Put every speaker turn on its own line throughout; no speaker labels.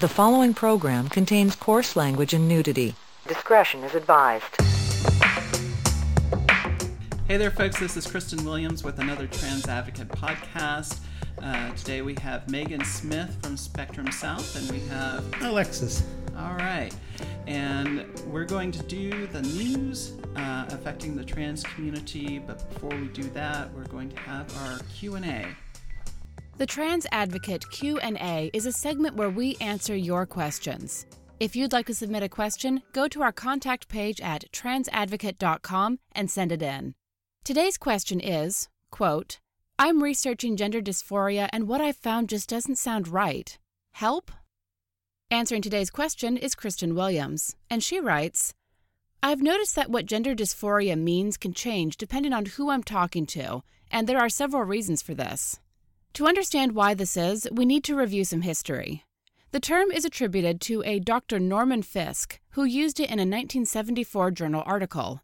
The following program contains coarse language and nudity. Discretion is advised.
Hey there, folks. This is Kristen Williams with another Trans Advocate podcast. Uh, today we have Megan Smith from Spectrum South, and we have
Alexis.
All right, and we're going to do the news uh, affecting the trans community. But before we do that, we're going to have our Q and A.
The Trans Advocate Q&A is a segment where we answer your questions. If you'd like to submit a question, go to our contact page at transadvocate.com and send it in. Today's question is, quote, I'm researching gender dysphoria and what I've found just doesn't sound right. Help? Answering today's question is Kristen Williams, and she writes, I've noticed that what gender dysphoria means can change depending on who I'm talking to, and there are several reasons for this. To understand why this is, we need to review some history. The term is attributed to a Dr. Norman Fisk, who used it in a 1974 journal article.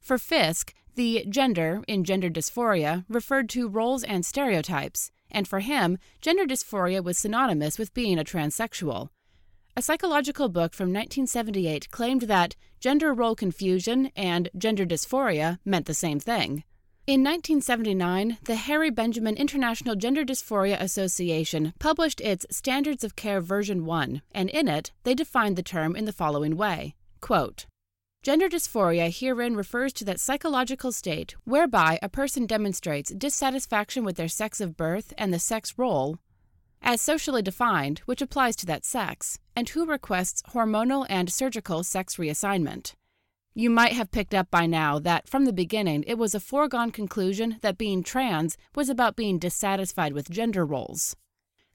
For Fisk, the gender in gender dysphoria referred to roles and stereotypes, and for him, gender dysphoria was synonymous with being a transsexual. A psychological book from 1978 claimed that gender role confusion and gender dysphoria meant the same thing. In 1979, the Harry Benjamin International Gender Dysphoria Association published its Standards of Care version 1, and in it, they defined the term in the following way Quote, Gender dysphoria herein refers to that psychological state whereby a person demonstrates dissatisfaction with their sex of birth and the sex role as socially defined, which applies to that sex, and who requests hormonal and surgical sex reassignment. You might have picked up by now that from the beginning it was a foregone conclusion that being trans was about being dissatisfied with gender roles.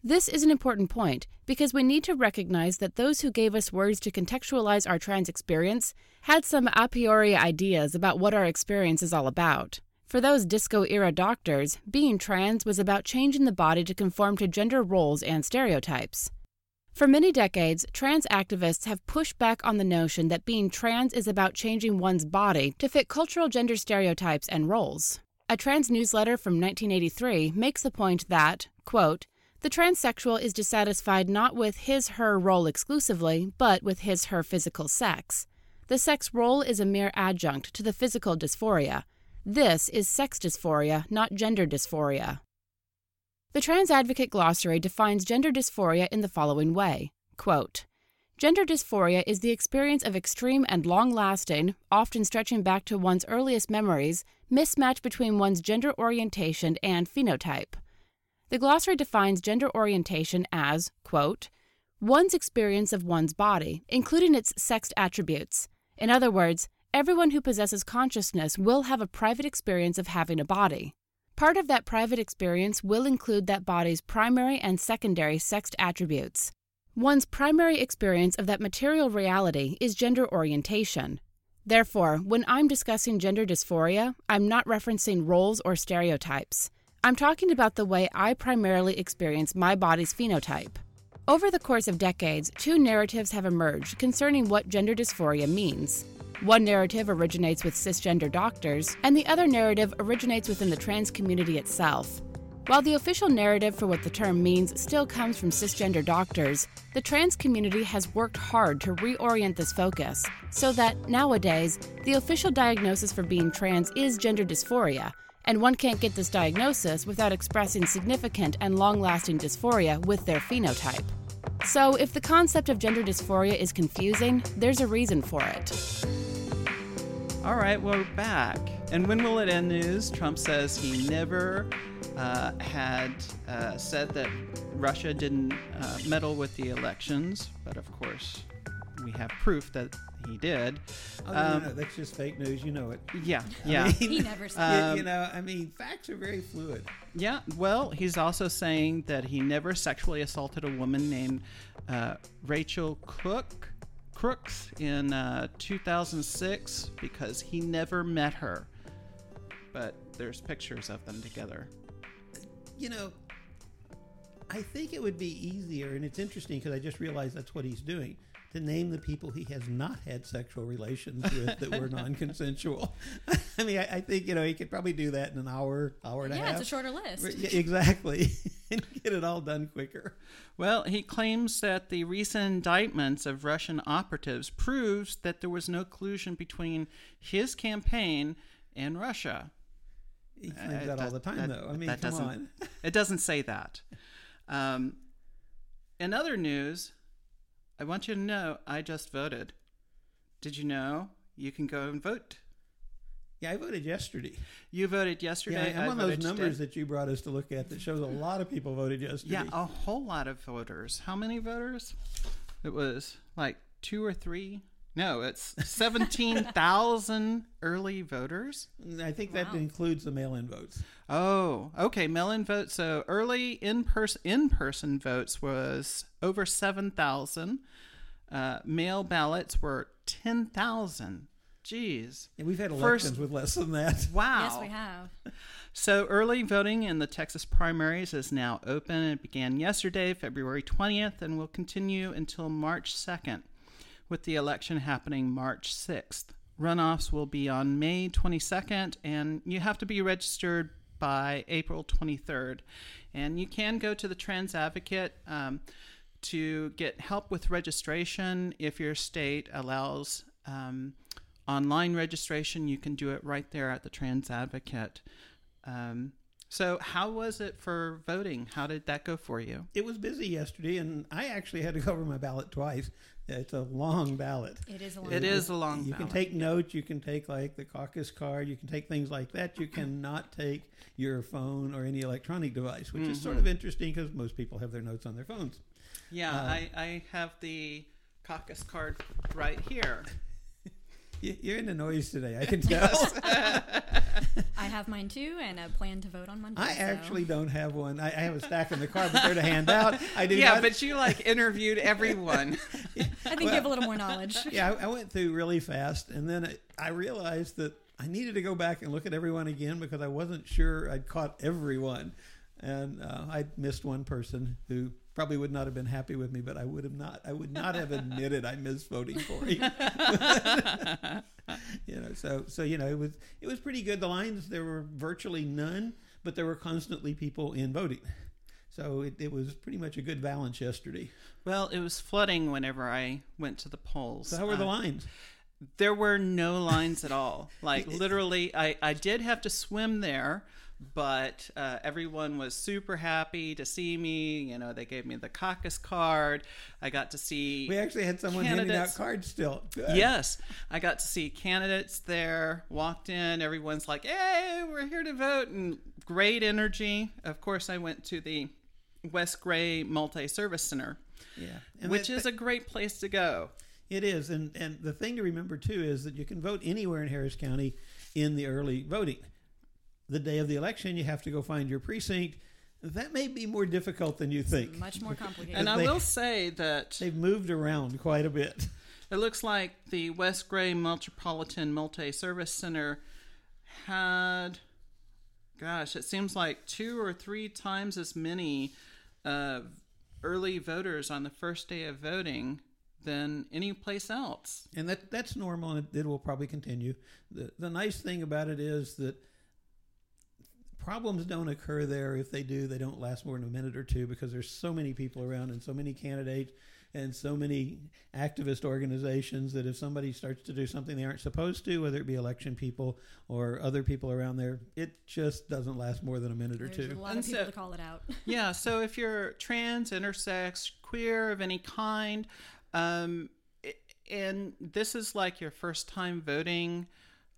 This is an important point because we need to recognize that those who gave us words to contextualize our trans experience had some a priori ideas about what our experience is all about. For those disco era doctors, being trans was about changing the body to conform to gender roles and stereotypes. For many decades, trans activists have pushed back on the notion that being trans is about changing one's body to fit cultural gender stereotypes and roles. A trans newsletter from 1983 makes the point that, quote, the transsexual is dissatisfied not with his her role exclusively, but with his her physical sex. The sex role is a mere adjunct to the physical dysphoria. This is sex dysphoria, not gender dysphoria. The Trans Advocate Glossary defines gender dysphoria in the following way quote, Gender dysphoria is the experience of extreme and long lasting, often stretching back to one's earliest memories, mismatch between one's gender orientation and phenotype. The glossary defines gender orientation as, quote, one's experience of one's body, including its sexed attributes. In other words, everyone who possesses consciousness will have a private experience of having a body. Part of that private experience will include that body's primary and secondary sexed attributes. One's primary experience of that material reality is gender orientation. Therefore, when I'm discussing gender dysphoria, I'm not referencing roles or stereotypes. I'm talking about the way I primarily experience my body's phenotype. Over the course of decades, two narratives have emerged concerning what gender dysphoria means. One narrative originates with cisgender doctors, and the other narrative originates within the trans community itself. While the official narrative for what the term means still comes from cisgender doctors, the trans community has worked hard to reorient this focus so that nowadays the official diagnosis for being trans is gender dysphoria, and one can't get this diagnosis without expressing significant and long lasting dysphoria with their phenotype. So, if the concept of gender dysphoria is confusing, there's a reason for it.
All right, we're back. And when will it end news? Trump says he never uh, had uh, said that Russia didn't uh, meddle with the elections, but of course, we have proof that he did.
Oh, um, no, that's just fake news. You know it.
Yeah, yeah.
I mean, he never said.
Um, you know, I mean, facts are very fluid.
Yeah. Well, he's also saying that he never sexually assaulted a woman named uh, Rachel Cook. Crooks in uh, 2006 because he never met her. But there's pictures of them together.
You know, I think it would be easier, and it's interesting because I just realized that's what he's doing to name the people he has not had sexual relations with that were non-consensual. I mean, I, I, think you know he could probably do that in an hour, hour and
yeah,
a half.
Yeah, it's a shorter list.
Yeah, exactly. and get it all done quicker.
Well, he claims that the recent indictments of Russian operatives proves that there was no collusion between his campaign and Russia.
He claims
Uh,
that all the time,
that-
though. I mean,
that
come
doesn't-
on.
It doesn't say that. Um, in other news, I want you to know I just voted. Did you know you can go and vote?
Yeah, I voted yesterday.
You voted yesterday.
Yeah, I'm on those numbers
today.
that you brought us to look at that shows a lot of people voted yesterday.
Yeah, a whole lot of voters. How many voters? It was like two or three. No, it's seventeen thousand early voters.
I think that
Wow.
includes the mail-in votes.
Oh, okay. Mail-in votes. So early in-person in-person votes was over seven thousand. Uh, mail ballots were ten thousand. Jeez.
And we've had
First-
elections with less than that.
Wow.
Yes, we have.
So early voting in the Texas primaries is now open. It began yesterday, February 20th, and will continue until March 2nd, with the election happening March 6th. Runoffs will be on May 22nd, and you have to be registered by April 23rd. And you can go to the Trans Advocate um, to get help with registration if your state allows um, online registration. You can do it right there at the Trans Advocate. Um, so, how was it for voting? How did that go for you?
It was busy yesterday, and I actually had to cover my ballot twice. It's a long ballot.
It is a long
It
time.
is a long
You can take notes. You can take like the caucus card. You can take things like that. You cannot take your phone or any electronic device, which is sort
Mm-hmm.
of interesting because most people have their notes on their phones.
Yeah,
Uh,
I, I have the caucus card right here.
You're in the noise today. I can tell.
I have mine too, and I plan to vote on Monday.
I
so-
actually don't have one. I, I have a stack in the car, but they're to hand out. I do
yeah,
not.
but you like interviewed everyone.
I think you have a little more knowledge.
yeah, I, I went through really fast, and then I, I realized that I needed to go back and look at everyone again because I wasn't sure I'd caught everyone, and uh, I missed one person who probably would not have been happy with me, but I would have not. I would not have admitted I missed voting for you. you know, so so you know it was it was pretty good. The lines there were virtually none, but there were constantly people in voting. So it, it was pretty much a good balance yesterday.
well, it was flooding whenever I went to the polls.
So how were the
Uh,
lines?
There were no lines at all. Like literally, I, I did have to swim there, but uh, everyone was super happy to see me. You know, they gave me the caucus card. I got to see.
We actually had someone handing out cards still. Good.
Yes, I got to see candidates there. Walked in, everyone's like, "Hey, we're here to vote!" and great energy. Of course, I went to the West Gray Multi Service Center,
Yeah. And
which
that-
is a great place to go.
It is, and and the thing to remember too is that you can vote anywhere in Harris County in the early voting. The day of the election, you have to go find your precinct. That may be more difficult than you think.
Much more complicated.
And I
they-
will say that
They've moved around quite a bit.
It looks like the West Gray Metropolitan Multi Service Center had, gosh, it seems like two or three times as many uh, early voters on the first day of voting than any place else.
And that that's normal, and it, it will probably continue. The the nice thing about it is that problems don't occur there. If they do, they don't last more than a minute or two because there's so many people around and so many candidates and so many activist organizations that if somebody starts to do something they aren't supposed to, whether it be election people or other people around there, it just doesn't last more than a minute or two.
a lot
And
of people
so-
to call it out.
yeah, so if you're trans, intersex, queer of any kind, um, and this is like your first time voting,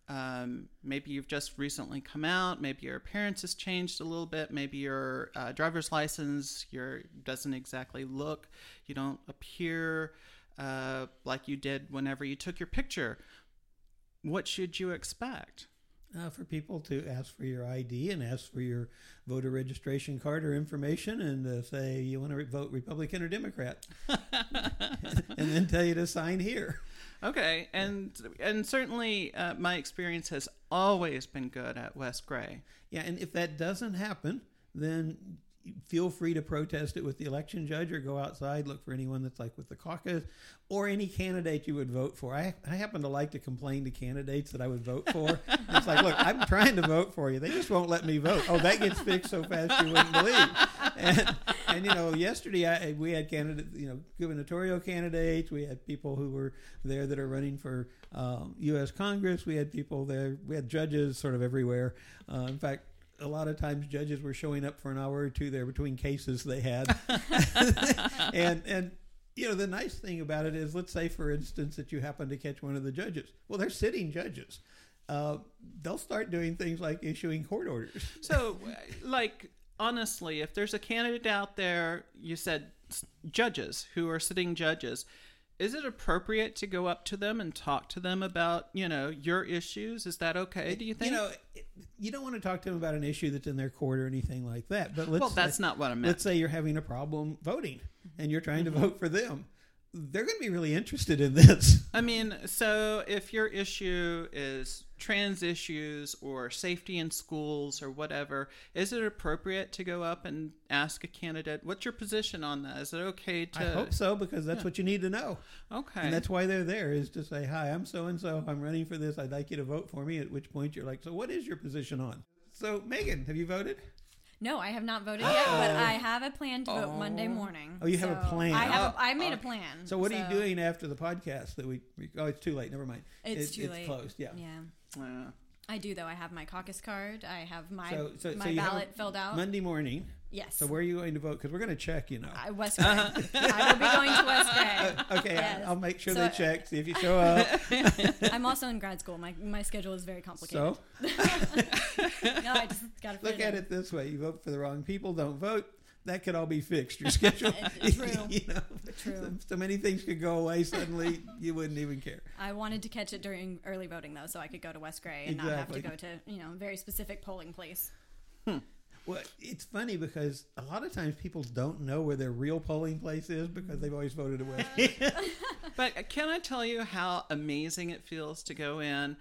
um, maybe you've just recently come out, maybe your appearance has changed a little bit, maybe your uh, driver's license your doesn't exactly look, you don't appear uh, like you did whenever you took your picture. What should you expect?
uh, for people to ask for your ID and ask for your voter registration card or information and uh, say you want to re- vote Republican or Democrat, and then tell you to sign here.
Okay, and and certainly uh, my experience has always been good at West Gray.
Yeah, and if that doesn't happen, then feel free to protest it with the election judge or go outside look for anyone that's like with the caucus or any candidate you would vote for. I, I happen to like to complain to candidates that i would vote for. It's like look i'm trying to vote for you. They just won't let me vote. Oh that gets fixed so fast you wouldn't believe. And, and you know, yesterday I, we had candidates, you know, gubernatorial candidates. We had people who were there that are running for um, U.S. Congress. We had people there. We had judges sort of everywhere. Uh, in fact, a lot of times judges were showing up for an hour or two there between cases they had, and and you know the nice thing about it is, let's say for instance that you happen to catch one of the judges. Well, they're sitting judges. Uh, they'll start doing things like issuing court orders.
So, like, honestly, if there's a candidate out there, you said judges who are sitting judges, is it appropriate to go up to them and talk to them about, you know, your issues? Is that okay? Do you think?
You know, you don't want to talk to them about an issue that's in their court or anything like that. But let's
well, that's
say,
not what I meant.
let's say you're having a problem voting and you're trying to mm-hmm. vote for them. They're going to be really interested in this.
I mean, so if your issue is trans issues or safety in schools or whatever, is it appropriate to go up and ask a candidate, what's your position on that? Is it okay to.
I hope so because that's what you need to know,
Okay.
and that's why they're there is to say, "Hi, I'm so and so. I'm running for this. I'd like you to vote for me." At which point you're like, "So what is your position on?" So Megan, have you voted?
No, I have not voted yet, but I have a plan to vote Monday morning.
Oh, you have a
So
plan.
I have.
Oh,
a, I made a plan.
So what are you doing after the podcast that we? we oh, it's too late. Never mind.
It's
It-
too late.
It's closed. Yeah.
Yeah.
Uh,
I do though. I have my caucus card. I have my
So, so,
my
so you have a
ballot filled out.
Monday morning.
Yes.
So where are you going to vote? Because we're going to check. You know.
I, West Bay. Uh-huh. I will be going to West Bay.
Okay,
Yes.
I'll make sure
So-
they check. See if you show up.
I'm also in grad school. My my schedule is very complicated.
So
no, I just got to
look at it this way: you vote for the wrong people, don't vote. That could all be fixed. Your schedule,
True.
you know,
True.
So, so many things could go away suddenly. You wouldn't even care.
I wanted to catch it during early voting though, so I could go to West Gray and not have to go to you know a very specific polling place. Hmm.
Well, it's funny because a lot of times people don't know where their real polling place is because they've always voted at West.
But can I tell you how amazing it feels to go in,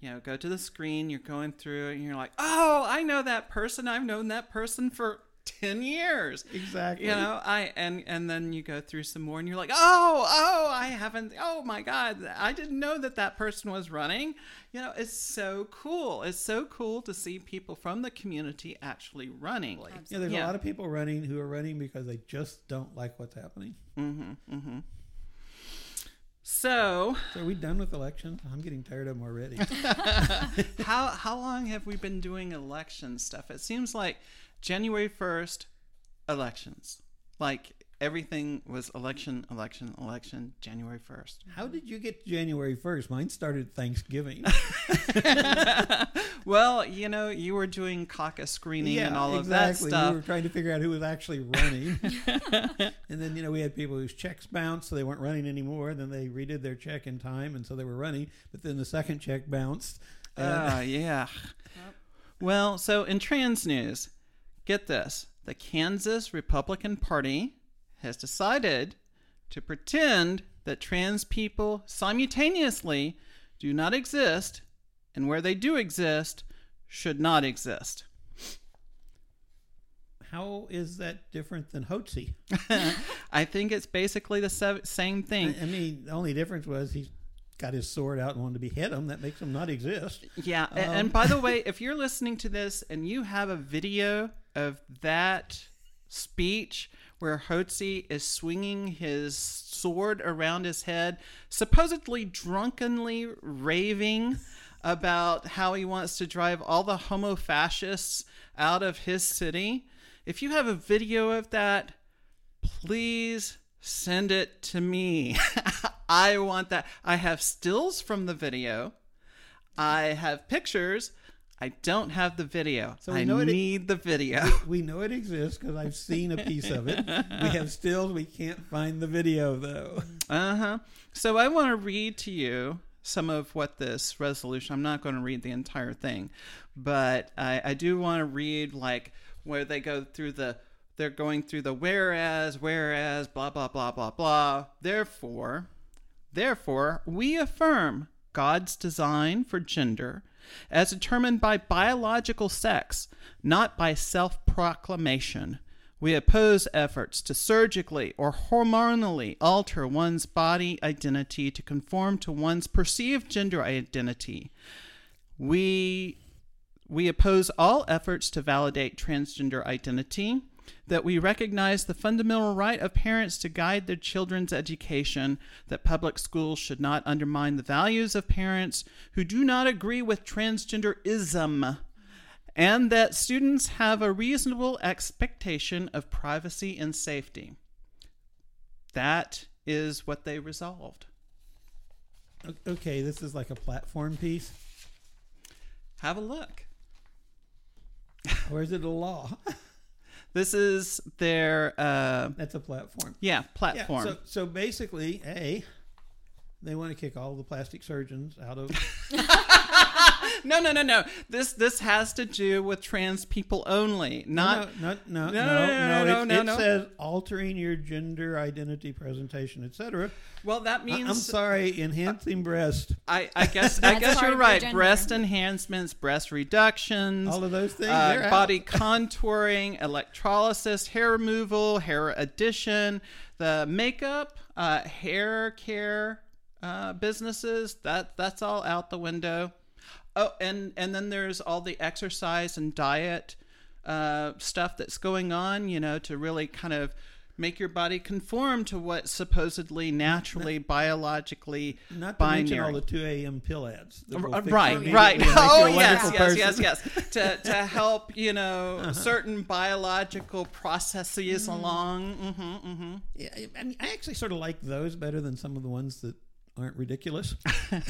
you know, go to the screen, you're going through it, and you're like, oh, I know that person. I've known that person for 10 years.
Exactly.
You know, I and and then you go through some more and you're like, "Oh, oh, I haven't oh my god, I didn't know that that person was running." You know, it's so cool. It's so cool to see people from the community actually running.
You know, there's
Yeah.
a lot of people running who are running because they just don't like what's happening.
mm-hmm mm-hmm so,
So are we done with elections? I'm getting tired of them already.
how how long have we been doing election stuff? It seems like January 1st elections. Like everything was election, election, election, January 1st.
How did you get January 1st? Mine started Thanksgiving.
Well, you know, you were doing caucus screening and all of that stuff.
We were trying to figure out who was actually running. and then, you know, we had people whose checks bounced, so they weren't running anymore. And then they redid their check in time, and so they were running. But then the second check bounced.
Oh, yeah. Well, so in trans news, get this the Kansas Republican Party has decided to pretend that trans people simultaneously do not exist, and where they do exist, should not exist.
how is that different than Hotze?
I think it's basically the same thing.
I, mean, the only difference was he's got his sword out and wanted to behead him. That makes him not exist.
Yeah, a- and um, by the way, if you're listening to this and you have a video of that speech where Hotze is swinging his sword around his head, supposedly drunkenly raving about how he wants to drive all the homo fascists out of his city, if you have a video of that, please send it to me. I want that. I have stills from the video. I have pictures. I don't have the video.
So we
I
know it-
need the video.
We know it exists because I've seen a piece of it. We have stills. We can't find the video, though.
Uh huh. So I want to read to you some of what this resolution. I'm not going to read the entire thing, but I, I do want to read like where they go through the. They're going through the whereas, whereas, blah blah blah blah blah. Therefore, Therefore, we affirm God's design for gender as determined by biological sex, not by self proclamation. We oppose efforts to surgically or hormonally alter one's body identity to conform to one's perceived gender identity. We we oppose all efforts to validate transgender identity. That we recognize the fundamental right of parents to guide their children's education, that public schools should not undermine the values of parents who do not agree with transgenderism, and that students have a reasonable expectation of privacy and safety. That is what they resolved.
Okay, this is like a platform piece,
Have a look.
or is it a law?
This is their uh,
That's a platform.
yeah
Yeah.
platform.
So, so basically, a they want to kick all the plastic surgeons out of.
no, no, no, no. This this has to do with trans people only, not.
no, no, no,
No,
no,
no, no,
no.
no,
it,
no,
it
no.
says altering your gender identity, presentation, etc.
Well, that means
I'm sorry, enhancing breast,
I, I guess I guess you're right.
gender.
Breast enhancements, breast reductions,
all of those things.
uh,
they're out.
body contouring, electrolysis, hair removal, hair addition, the makeup, uh, hair care uh, businesses. That that's all out the window. Oh, and and then there's all the exercise and diet uh, stuff that's going on. You know, to really kind of make your body conform to what supposedly naturally biologically
Not to
binary.
mention all the 2 a.m. pill ads.
right, right.
immediately and make
Oh
a
yes, yes, yes, yes. to to help you know
Uh-huh.
certain biological
Mm.
processes along. hmm hmm
Yeah, I mean, I actually sort of like those better than some of the ones that aren't ridiculous. I,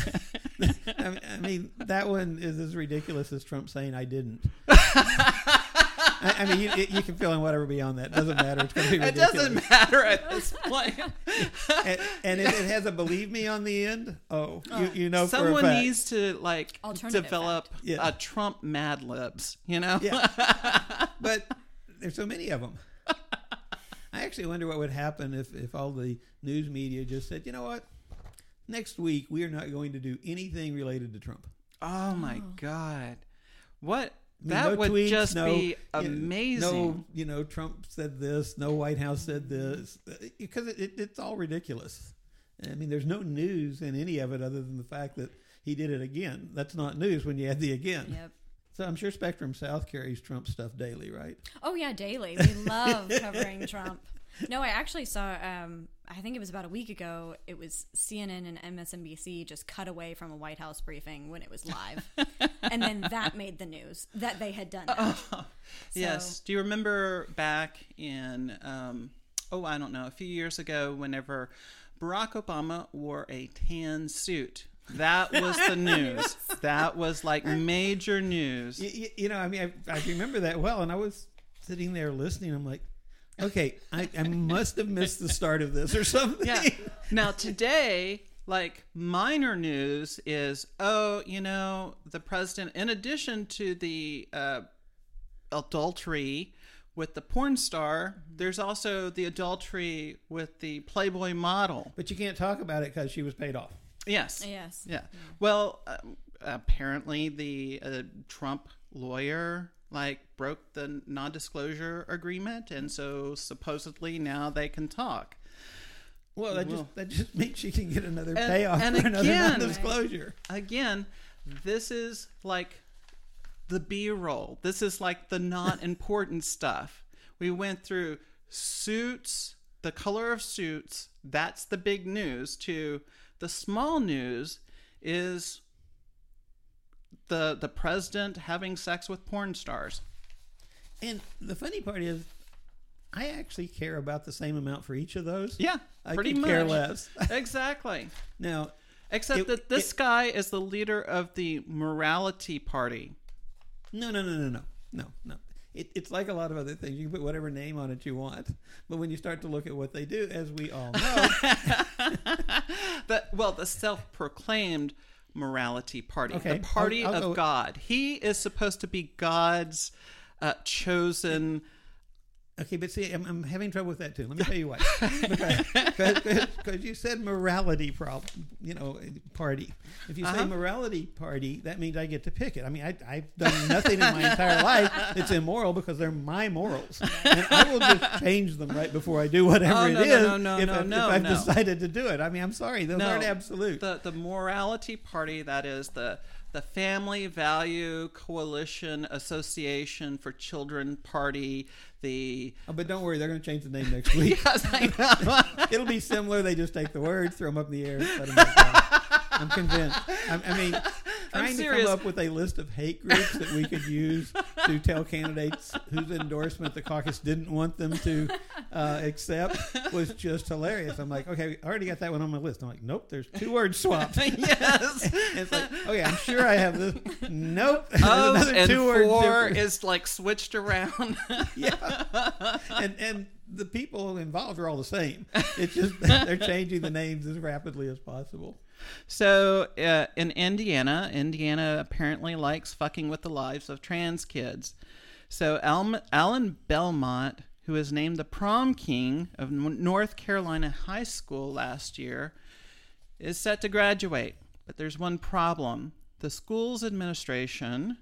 mean, I mean, that one is as ridiculous as Trump saying I didn't. I, I mean, you, you can fill in whatever beyond that. It doesn't matter. It's going to be ridiculous.
It doesn't matter at this point.
and, and if it has a believe me on the end, oh, you, uh, you know for a
Someone
fact.
needs to like develop
Yeah.
a Trump Mad Libs. You know.
Yeah. but there's so many of them. I actually wonder what would happen if, if all the news media just said, you know what? Next week, we are not going to do anything related to Trump.
Oh my God, what
I mean,
that
no
would
tweets,
just
no,
be
you know,
amazing.
No, you know, Trump said this. No White House said this because it, it, it's all ridiculous. I mean, there's no news in any of it other than the fact that he did it again. That's not news when you add the again.
Yep.
So I'm sure Spectrum South carries Trump stuff daily, right?
Oh yeah, daily. We love covering Trump. No, I actually saw. Um, I think it was about a week ago. It was CNN and MSNBC just cut away from a White House briefing when it was live, and then that made the news that they had done that.
Yes. Do you remember back in, um, oh, I don't know, a few years ago, whenever Barack Obama wore a tan suit? That was the news. That was like major news.
You, you, you know, I mean, I, I remember that well, and I was sitting there listening. I'm like, okay, I, I must have missed the start of this or something.
Yeah. Now, today, like minor news is, oh, you know, the president, in addition to the uh, adultery with the porn star, there's also the adultery with the Playboy model.
But you can't talk about it because she was paid off.
Yes.
Yes.
Yeah. Well, um, apparently the uh, Trump lawyer like broke the non-disclosure agreement, and so supposedly now they can talk.
Well, that
Well.
just that just means she can get another
And-
payoff
and
for another non-disclosure.
Again, this is like the B-roll. This is like the not important stuff. We went through suits, the color of suits. That's the big news. To the small news is the the president having sex with porn stars.
And the funny part is, I actually care about the same amount for each of those.
Yeah,
I
pretty much.
care less.
exactly.
now,
Except
It-
that this
it-
guy is the leader of the morality party.
no, no, no, no, no, no, no. It, it's like a lot of other things. You can put whatever name on it you want, but when you start to look at what they do, as we all know,
the well, the self-proclaimed morality party,
Okay,
the party
I'll- I'll
of
go-
God. He is supposed to be God's uh, chosen.
Okay, but see, I'm, I'm having trouble with that too. Let me tell you why. Because you said morality problem, you know, party. If you say
Uh-huh.
morality party, that means I get to pick it. I mean, I, I've done nothing in my entire life that's immoral because they're my morals, and I will just change them right before I do whatever
Oh,
it
no,
is.
no, no,
if,
no,
if I've
no.
decided to do it, I mean, I'm sorry, those aren't absolute.
The the morality party that is the the Family Value Coalition Association for Children Party. The
Oh, but don't worry, they're going to change the name next week.
yes.
It'll be similar. They just take the words, throw them up in the air. Let 'em back. I'm convinced. I, I mean, trying to
serious.
come up with a list of hate groups that we could use to tell candidates whose endorsement the caucus didn't want them to uh, accept was just hilarious. I'm like, okay, I already got that one on my list. I'm like, nope, there's two words swapped.
yes.
It's like, okay, I'm sure I have this. Nope, another
and
two words
four is like switched around.
yeah. and and the people involved are all the same. It's just they're changing the names as rapidly as possible.
So uh, in Indiana, Indiana apparently likes fucking with the lives of trans kids. So Al- Alan Belmont, who was named the prom king of North Carolina High School last year, is set to graduate. But there's one problem. The school's administration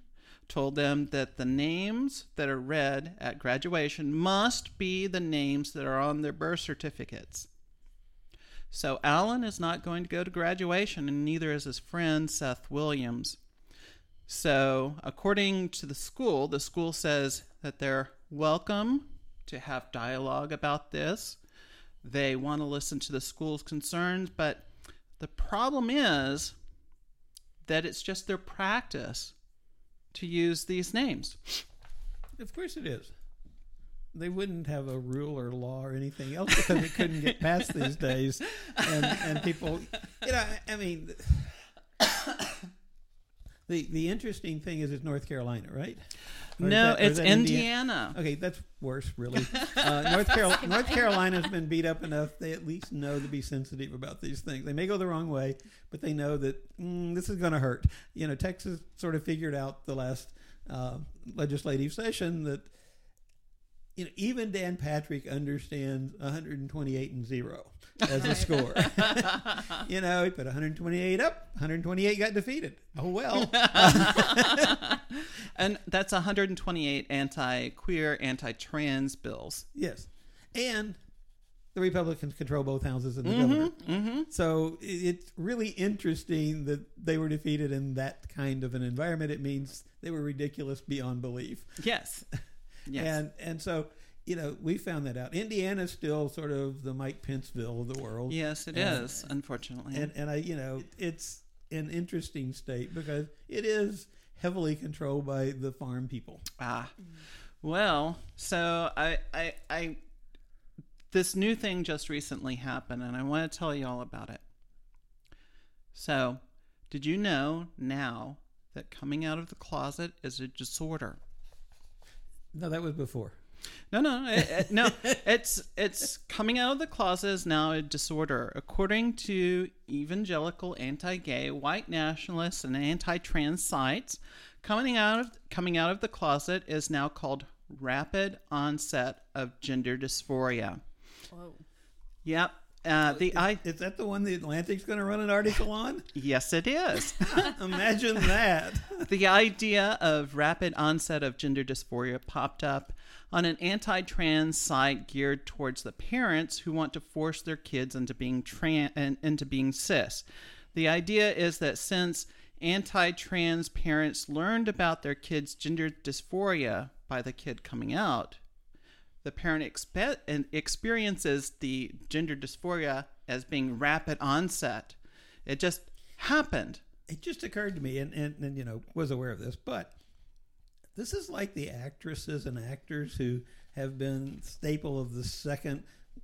told them that the names that are read at graduation must be the names that are on their birth certificates. So Alan is not going to go to graduation, and neither is his friend Seth Williams. So, according to the school, the school says that they're welcome to have dialogue about this. They want to listen to the school's concerns, but the problem is that it's just their practice to use these names.
Of course it is. They wouldn't have a rule or law or anything else because it couldn't get passed these days. And and people, you know, I mean, the the interesting thing is it's North Carolina, right? Or
no,
that-
it's
that
Indiana.
Okay, that's worse, really. Uh, North, Carol- North Carolina's been beat up enough; they at least know to be sensitive about these things. They may go the wrong way, but they know that mm, this is going to hurt. You know, Texas sort of figured out the last uh, legislative session that you know even Dan Patrick understands 128 and zero as a score. you know, he put 128 up, 128 got defeated. Oh well.
and that's 128 anti-queer, anti-trans bills.
Yes, and the Republicans control both houses and the
Mm-hmm,
governor. So it's really interesting that they were defeated in that kind of an environment. It means they were ridiculous beyond belief.
Yes. Yes.
And and so you know we found that out. Indiana's still sort of the Mike Penceville of the world.
yes, it
And-
is. Unfortunately.
And and I you know it's an interesting state because it is heavily controlled by the farm people.
Ah, well, so I, I, I, this new thing just recently happened, and I want to tell you all about it. So, did you know now that coming out of the closet is a disorder?
No, that was before.
No, no, it, it- no. It's it's coming out of the closet is now a disorder, according to evangelical, anti-gay, white nationalists, and anti-trans sites. Coming out of coming out of the closet is now called rapid onset of gender dysphoria.
Whoa.
Yep. Uh, the I
Is that the one the Atlantic's going to run an article on?
yes, it is.
Imagine that.
the idea of rapid onset of gender dysphoria popped up on an anti-trans site geared towards the parents who want to force their kids into being trans and into being cis. The idea is that since anti-trans parents learned about their kids' gender dysphoria by the kid coming out, the parent expe- experiences the gender dysphoria as being rapid onset. It just happened.
it just occurred to me, and, and, and you know, was aware of this, but this is like the actresses and actors who have been staple of the second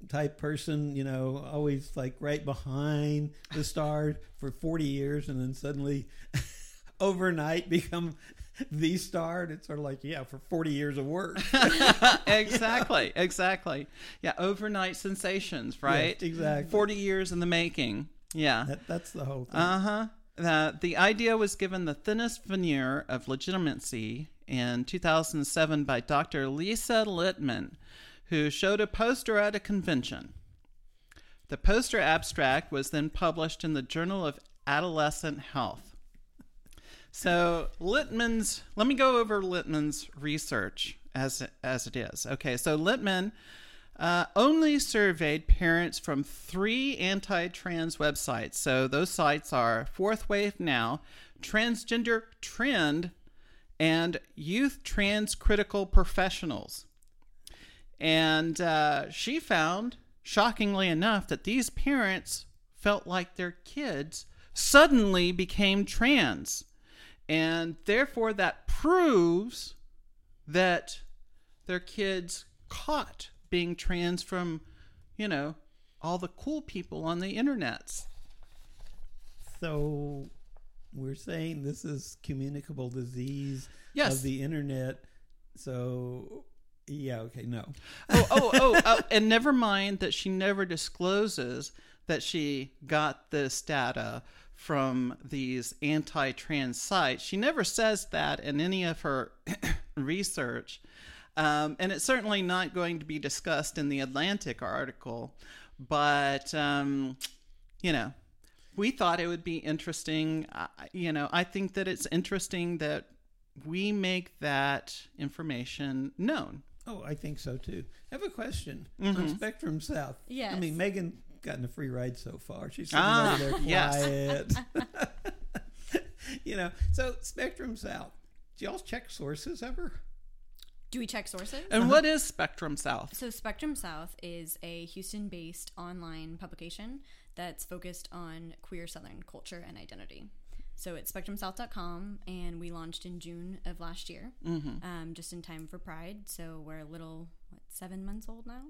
type person, you know, always like right behind the star for 40 years and then suddenly overnight become the star. And it's sort of like, yeah, for 40 years of work.
exactly, exactly. Yeah, overnight sensations, right?
Yes, exactly.
40 years in the making. Yeah.
That, that's the whole thing.
Uh huh. Uh, the idea was given the thinnest veneer of legitimacy in 2007 by Dr. Lisa Littman, who showed a poster at a convention. The poster abstract was then published in the Journal of Adolescent Health. So Littman's, let me go over Littman's research as as it is. Okay, so Littman uh, only surveyed parents from three anti trans websites. So those sites are Fourth Wave Now, Transgender Trend, and Youth Trans Critical Professionals. And uh, she found, shockingly enough, that these parents felt like their kids suddenly became trans. And therefore, that proves that their kids caught being trans from, you know, all the cool people on the internets.
So we're saying this is communicable disease
Yes.
of the internet. So yeah, okay, no.
oh, oh, oh, oh, and never mind that she never discloses that she got this data from these anti trans sites. She never says that in any of her research. Um, and it's certainly not going to be discussed in the Atlantic article. But, um, you know, we thought it would be interesting. Uh, you know, I think that it's interesting that we make that information known.
Oh, I think so too. I have a question on Spectrum South. Yeah,
I
mean, Megan gotten a free ride so far. She's sitting
Ah,
over there
yes.
quiet. you know, so Spectrum South. Do y'all check sources ever?
Do we check sources?
And what is Spectrum South?
So, Spectrum South is a Houston based online publication that's focused on queer Southern culture and identity. So, it's spectrumsouth.com, and we launched in June of last year, um, just in time for Pride. So, we're a little, what, seven months old now?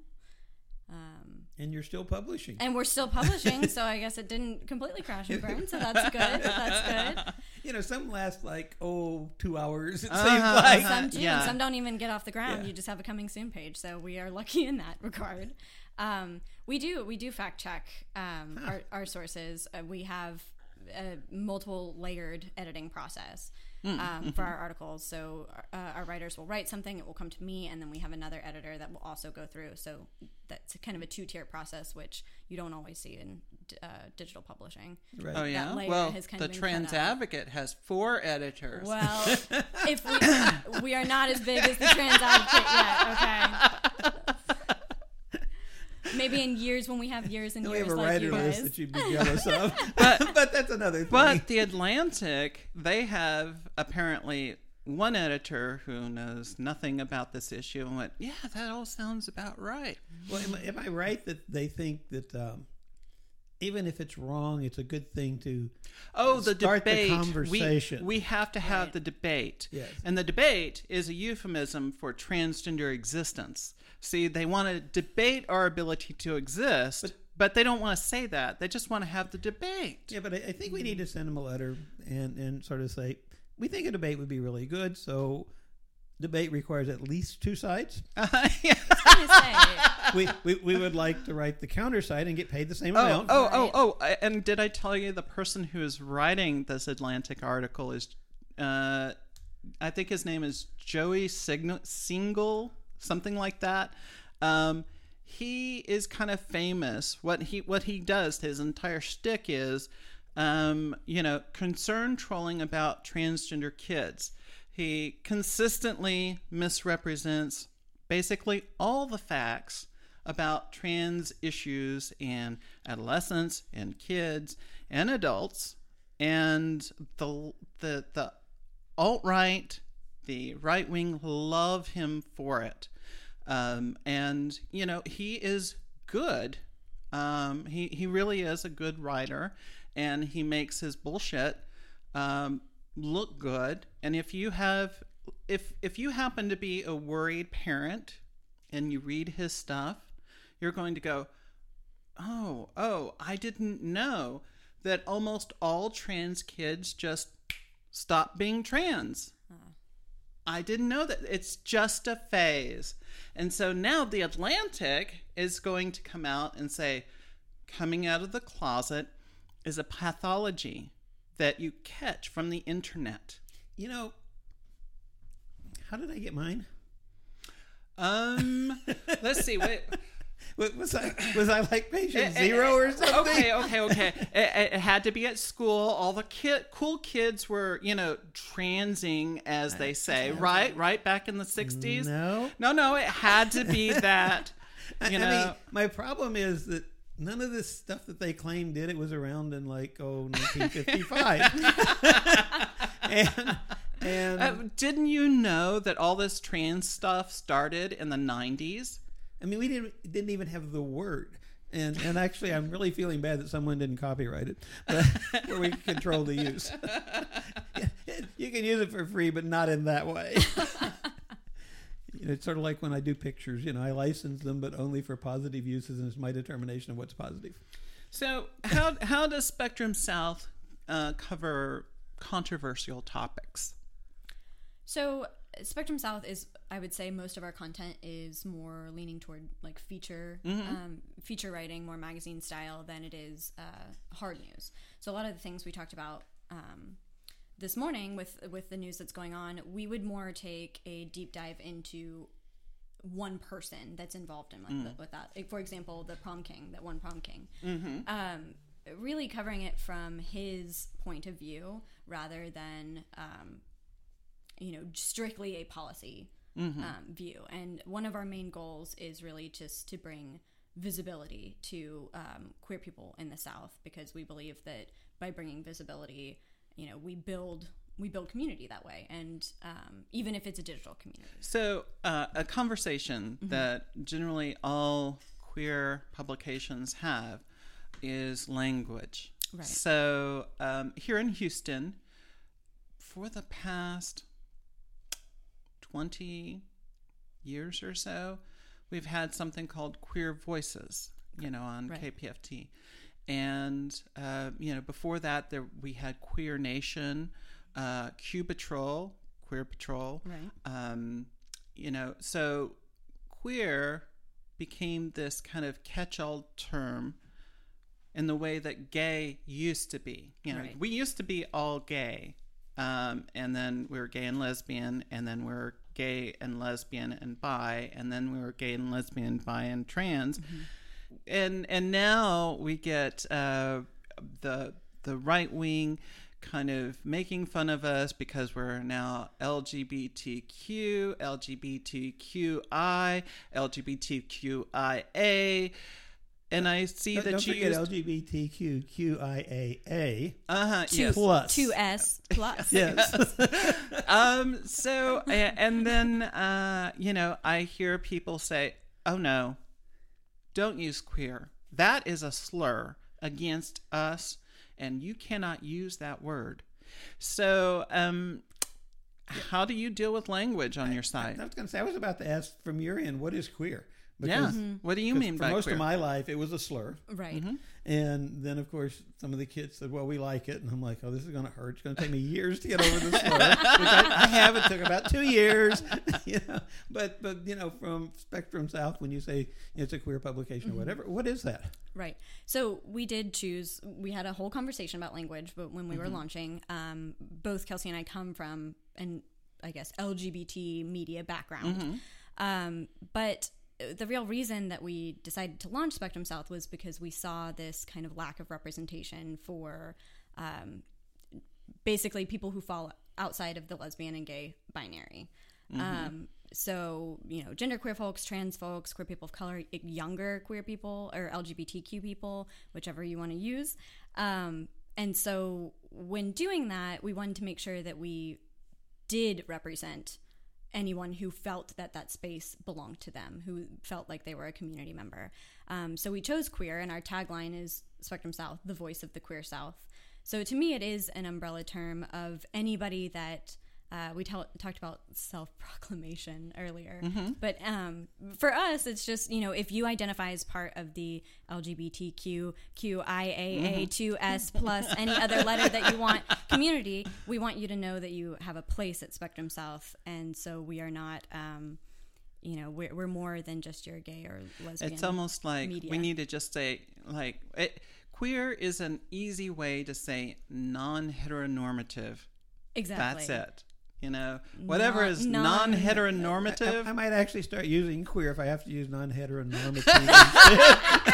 Um,
And you're still publishing.
and we're still publishing, so I guess it didn't completely crash and burn. So, that's good. That's good.
you know, some last like oh two hours. It
Uh-huh.
seems like.
Some do,
Yeah.
and some don't even get off the ground.
Yeah.
You just have a coming soon page. So we are lucky in that regard. Um, we do we do fact check um, our, our sources. Uh, we have a multiple layered editing process um, for our articles. So uh, our writers will write something, it will come to me, and then we have another editor that will also go through. So that's kind of a two tier process, which you don't always see in uh, digital publishing.
Right.
Oh yeah.
layer
Well,
has kind
the
of
Trans. Advocate has four editors.
Well, if we we are not as big as the trans advocate yet, okay. Maybe in years when we have years and
And we
years
have a
like
writer
you
list
guys.
that you'd be jealous of. but, but that's another thing.
but the Atlantic, they have apparently one editor who knows nothing about this issue and went, "Yeah, that all sounds about right."
well, am, I- am I right that they think that um, even if it's wrong, it's a good thing to
Oh, the
Start the
debate.
conversation.
We, we have to have
Right.
the debate.
Yes.
And the debate is a euphemism for transgender existence. See, they want to debate our ability to exist, but, they don't want to say that. They just want to have the debate.
Yeah, but I, I think we need to send them a letter and, and sort of say, we think a debate would be really good. So, debate requires at least two sides.
Yeah.
I was gonna say,
we, we, we would like to write the counter side and get paid the same
Oh,
amount.
oh, oh, oh! I- And did I tell you the person who is writing this Atlantic article is, uh, I think his name is Joey Sign- Singal, something like that. Um, he is kind of famous. What he what he does, his entire shtick is, um, you know, concern trolling about transgender kids. He consistently misrepresents basically all the facts about trans issues in adolescents and kids and adults and the the the alt right the right wing love him for it. Um, and you know he is good. Um, he he really is a good writer and he makes his bullshit um, look good. And if you have if if you happen to be a worried parent and you read his stuff you're going to go oh oh i didn't know that almost all trans kids just stop being trans hmm. I didn't know that. It's just a phase. And so now the Atlantic is going to come out and say coming out of the closet is a pathology that you catch from the internet.
You know, how did I get mine?
Um, let's see. Wait.
Was, I was I like patient
Eh, eh,
zero or something?
Okay, okay, okay. It, it had to be at school. All the kid, cool kids were, you know, transing, as they say, right? Right back in the '60s.
No.
no, no. It had to be that.
I,
You
I
know?
mean, my problem is that none of this stuff that they claim did it was around in like oh 1955, and and
Uh, didn't you know that all this trans stuff started in the 90s?
I mean, we didn't didn't even have the word. And and actually, I'm really feeling bad that someone didn't copyright it, but, where we control the use. you can use it for free, but not in that way. You know, it's sort of like when I do pictures. You know, I license them, but only for positive uses, and it's my determination of what's positive.
So, how, how does Spectrum South uh, cover controversial topics?
So Spectrum South is, I would say, most of our content is more leaning toward like feature, um, feature writing, more magazine style than it is uh, hard news. So a lot of the things we talked about um, this morning with with the news that's going on, we would more take a deep dive into one person that's involved in like the, with that. Like, for example, the prom king, that one prom king. Um, really covering it from his point of view rather than um, you know strictly a policy um, view. And one of our main goals is really just to bring visibility to um, queer people in the south because we believe that by bringing visibility you know we build we build community that way. And um, even if it's a digital community.
So, uh, a conversation that generally all queer publications have is language.
Right.
So, um, here in Houston, for the past 20 years or so, we've had something called Queer Voices, you know, on
Right.
KPFT. And, uh, you know, before that, there we had Queer Nation, uh, Q Patrol, Queer Patrol.
Right.
Um, you know, so queer became this kind of catch-all term in the way that gay used to be. You know,
Right.
we used to be all gay, um, and then we were gay and lesbian, and then we are gay and lesbian and bi, and then we were gay and lesbian, bi, and trans, and and now we get uh, the the right wing kind of making fun of us because we're now LGBTQ, LGBTQI, LGBTQIA. And I see
Don't,
that
don't
you
forget
used,
LGBTQIAA.
uh-huh,
two,
yes.
Two s plus
Yes.
um so and then uh you know i hear people say oh no don't use queer that is a slur against us and you cannot use that word so um how do you deal with language on your side?
I
site
was going to say, I was about to ask from your end, what is queer?
Yeah what do you mean
for most
queer
of my life, it was a slur.
right
And then, of course, some of the kids said, "Well, we like it," and I'm like, "Oh, this is going to hurt. It's going to take me years to get over this slur." Which I, I have. It took about two years, you know. But, but you know, from Spectrum South, when you say it's a queer publication or whatever, what is that?
Right. So we did choose. We had a whole conversation about language, but when we
Mm-hmm.
were launching, um, both Kelsey and I come from an, I guess, LGBT media background.
Mm-hmm.
Um, but the real reason that we decided to launch Spectrum South was because we saw this kind of lack of representation for um, basically people who fall outside of the lesbian and gay binary. Um, so, you know, genderqueer folks, trans folks, queer people of color, younger queer people, or LGBTQ people, whichever you want to use. Um, and so, when doing that, we wanted to make sure that we did represent anyone who felt that that space belonged to them, who felt like they were a community member. Um, so we chose queer, and our tagline is Spectrum South, the voice of the queer South. So to me, it is an umbrella term of anybody that uh, we tel- talked about self proclamation earlier. But um, for us, it's just, you know, if you identify as part of the LGBTQ, QIAA2S plus any other letter that you want community, we want you to know that you have a place at Spectrum South. And so we are not. Um, you know, we're, we're more than just your gay or lesbian.
It's almost like
media.
we need to just say like it, queer is an easy way to say non-heteronormative.
exactly.
That's it. You know, whatever
Non-
is
non-
non-heteronormative.
I, I might actually start using queer if I have to use non-heteronormative.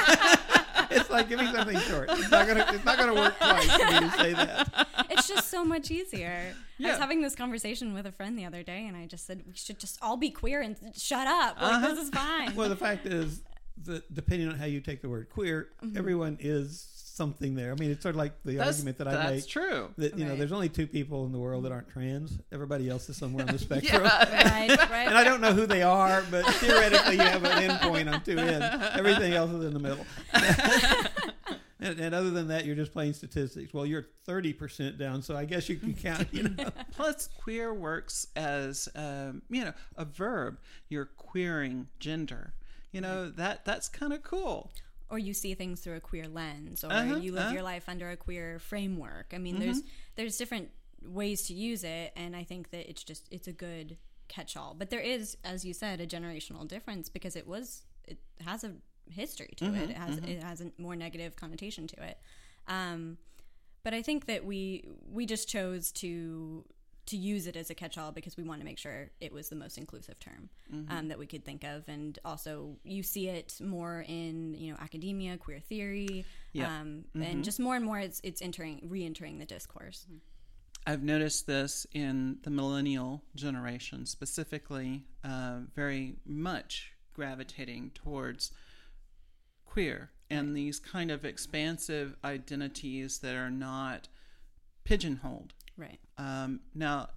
it's like give me something short. It's not gonna. It's not gonna work twice for me to say that.
it's just so much easier. I was having this conversation with a friend the other day, and I just said we should just all be queer and shut up. Like
Uh-huh.
this is fine.
Well, the fact is, the depending on how you take the word queer, everyone is something there. I mean, it's sort of like the
That's,
argument that I
that's
make That's
true.
that you know there's only two people in the world that aren't trans. Everybody else is somewhere on the spectrum.
right, right. And.
I don't know who they are, but theoretically, you have an end point on two ends. Everything else is in the middle. and, and other than that, you're just playing statistics. Well, you're 30% down, so I guess you can count. You know,
Plus, queer works as um, you know a verb. You're queering gender. You know that that's kind of cool.
Or you see things through a queer lens or
Uh-huh,
you live
uh-huh.
your life under a queer framework. I mean there's there's different ways to use it and i think that it's just it's a good catch-all. But there is as you said a generational difference because it was it has a history to it. It has it has a more negative connotation to it. Um but i think that we we just chose to to use it as a catch-all because we want to make sure it was the most inclusive term um, that we could think of, and also you see it more in you know academia, queer theory,
Yeah.
um, and just more and more it's it's entering re-entering the discourse.
I've noticed this in the millennial generation, specifically, uh, very much gravitating towards queer and these kind of expansive identities that are not pigeonholed.
Right.
Um, now,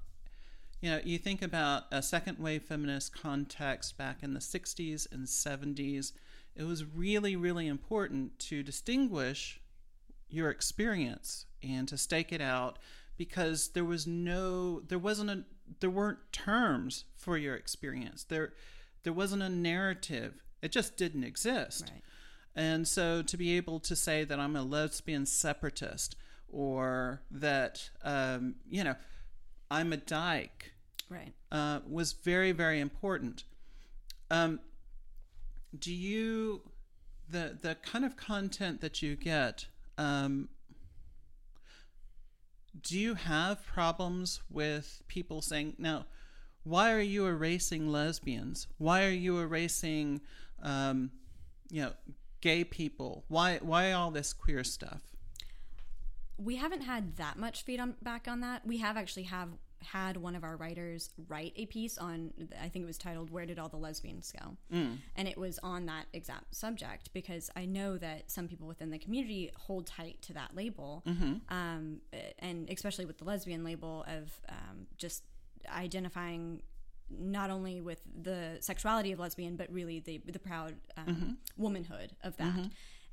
you know, you think about a second wave feminist context back in the 60s and 70s, it was really, really important to distinguish your experience and to stake it out because there was no there wasn't a there weren't terms for your experience there there wasn't a narrative it just didn't exist
Right.
and so to be able to say that i'm a lesbian separatist or that um, you know i'm a dyke
Right.
uh, was very very important. Um, do you the the kind of content that you get? Um, do you have problems with people saying now? Why are you erasing lesbians? Why are you erasing, um, you know, gay people? Why why all this queer stuff?
We haven't had that much feedback on that. We have actually have had one of our writers write a piece on I think it was titled "Where Did All the Lesbians Go," and it was on that exact subject because I know that some people within the community hold tight to that label, um, and especially with the lesbian label of um, just identifying not only with the sexuality of lesbian, but really the the proud um, womanhood of that.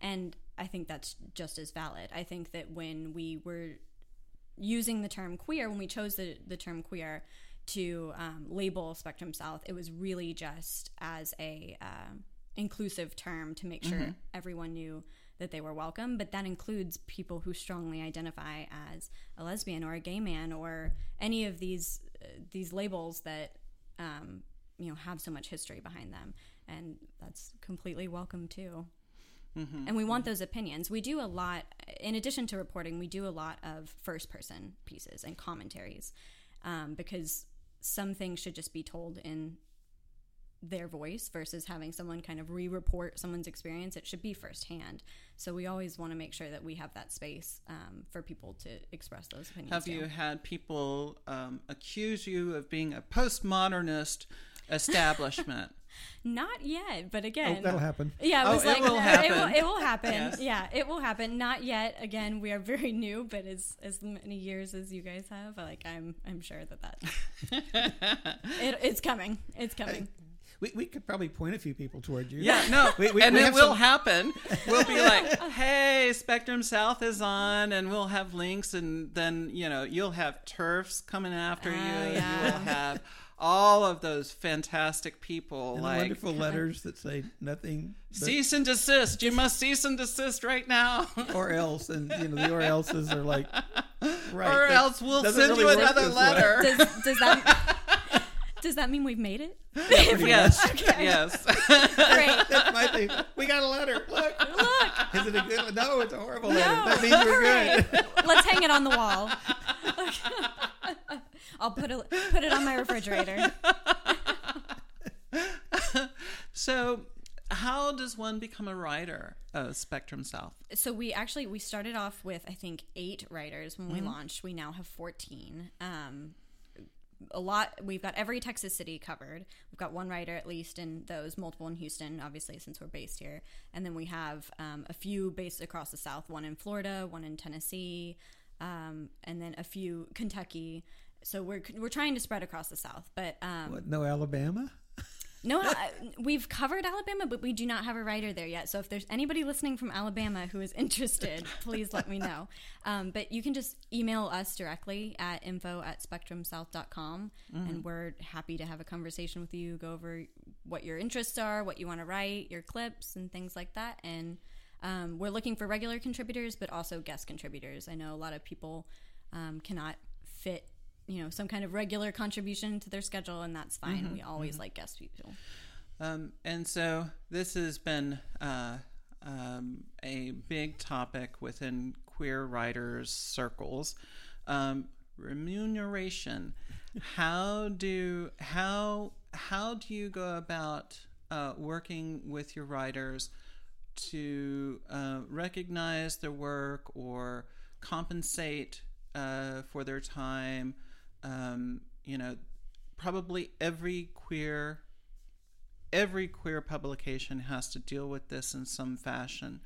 And I think that's just as valid. I think that when we were using the term queer, when we chose the, the term queer to um, label Spectrum South, it was really just as a um inclusive term to make sure everyone knew that they were welcome. But that includes people who strongly identify as a lesbian or a gay man or any of these uh, these labels that um, you know have so much history behind them, and that's completely welcome too and we want those opinions. We do a lot, in addition to reporting, we do a lot of first person pieces and commentaries um, because some things should just be told in their voice versus having someone kind of re report someone's experience. It should be firsthand. So we always want to make sure that we have that space um, for people to express those opinions.
Have
too.
you had people um, accuse you of being a postmodernist establishment?
Not yet, but oh, again,
Oh, that'll happen.
Yeah, it
Oh,
was
it
like
will
It
happen.
will, it will happen.
Yes.
Yeah, it will happen. Not yet. Again, we are very new, but as as many years as you guys have, like I'm I'm sure that that it, it's coming. It's coming.
We, we could probably point a few people toward you.
Yeah, no,
We- we-
and
we
it will
some-
happen. We'll be like, "Hey, Spectrum South is on," and we'll have links, and then you know you'll have TERFs coming after
ah,
you.
Oh,
You'll have all of those fantastic people,
And
like
wonderful letters that say nothing but
cease and desist. You must cease and desist right now,
or else, and you know the or else's are like, right,
or else we'll send
really
you another
this
letter.
Does does that does that mean we've made it?
yes, yes.
Great.
That's my thing. We got a letter. Look,
Look.
is it a good? one? No, it's a horrible letter.
No.
That means we're good.
Let's hang it on the wall. I'll put it put it on my refrigerator.
So, how does one become a writer of Spectrum South?
so we actually we started off with I think eight writers when we launched. We now have fourteen. Um, a lot. We've got every Texas city covered. We've got one writer at least in those, multiple in Houston, obviously since we're based here, and then we have um, a few based across the South. One in Florida, one in Tennessee, um, and then a few Kentucky. So we're we're trying to spread across the South, but um,
What, no Alabama?
no, I- we've covered Alabama, but we do not have a writer there yet. So if there's anybody listening from Alabama who is interested, please let me know. Um, but you can just email us directly at info at spectrumsouth.com, and we're happy to have a conversation with you, go over what your interests are, what you want to write, your clips, and things like that. And um, we're looking for regular contributors, but also guest contributors. I know a lot of people um, cannot fit you know some kind of regular contribution to their schedule and that's fine we always like guest people
Um, and so this has been uh, um, a big topic within queer writers circles. Um, remuneration. How do how how do you go about uh, working with your writers to uh, recognize their work or compensate uh, for their time? Um, you know, probably every queer every queer publication has to deal with this in some fashion,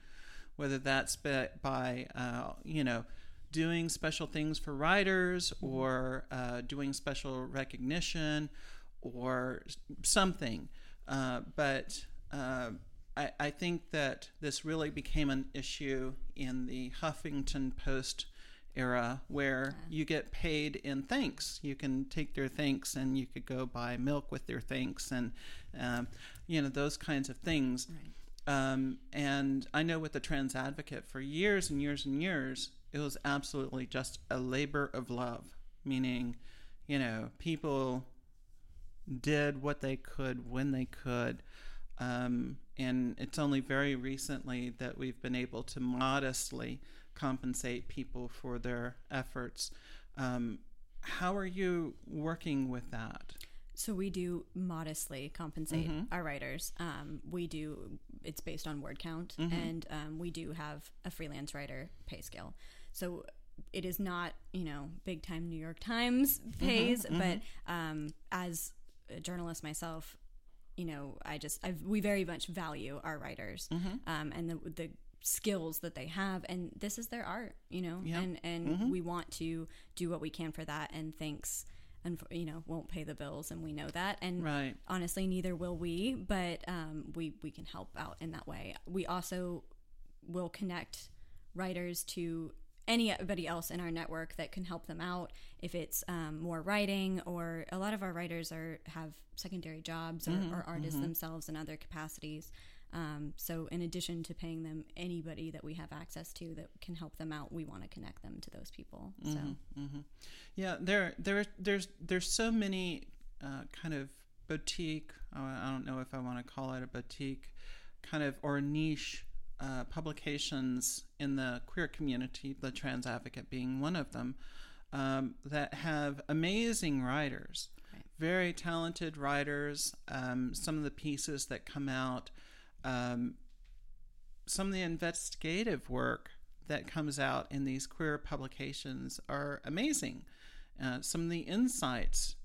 whether that's by, uh, you know, doing special things for writers or uh, doing special recognition or something. Uh, but uh, I, I think that this really became an issue in the Huffington Post era where you get paid in thanks. You can take their thanks and you could go buy milk with their thanks and, um, you know, those kinds of things. Um, and I know with the Trans Advocate for years and years and years, it was absolutely just a labor of love, meaning, you know, people did what they could when they could. Um, and it's only very recently that we've been able to modestly compensate people for their efforts. Um, how are you working with that?
so we do modestly compensate our writers. Um, we do it's based on word count and um, we do have a freelance writer pay scale. So it is not you know big time new york times pays but um, as a journalist myself you know, I just I we very much value our writers. Um, and the the skills that they have, and this is their art, you know,
Yeah.
and and we want to do what we can for that. And thanks, and you know, won't pay the bills, and we know that, and
Right.
honestly, neither will we, but um, we we can help out in that way. We also will connect writers to anybody else in our network that can help them out if it's um, more writing or a lot of our writers are have secondary jobs or, or artists themselves in other capacities um, so in addition to paying them anybody that we have access to that can help them out we want to connect them to those people so
Yeah, there, there, there's, there's so many uh, kind of boutique. uh, I don't know if I want to call it a boutique, kind of or niche uh, publications in the queer community. The Trans Advocate being one of them, um, that have amazing writers, very talented writers. Um, some of the pieces that come out. Um, some of the investigative work that comes out in these queer publications are amazing. Uh, some of the insights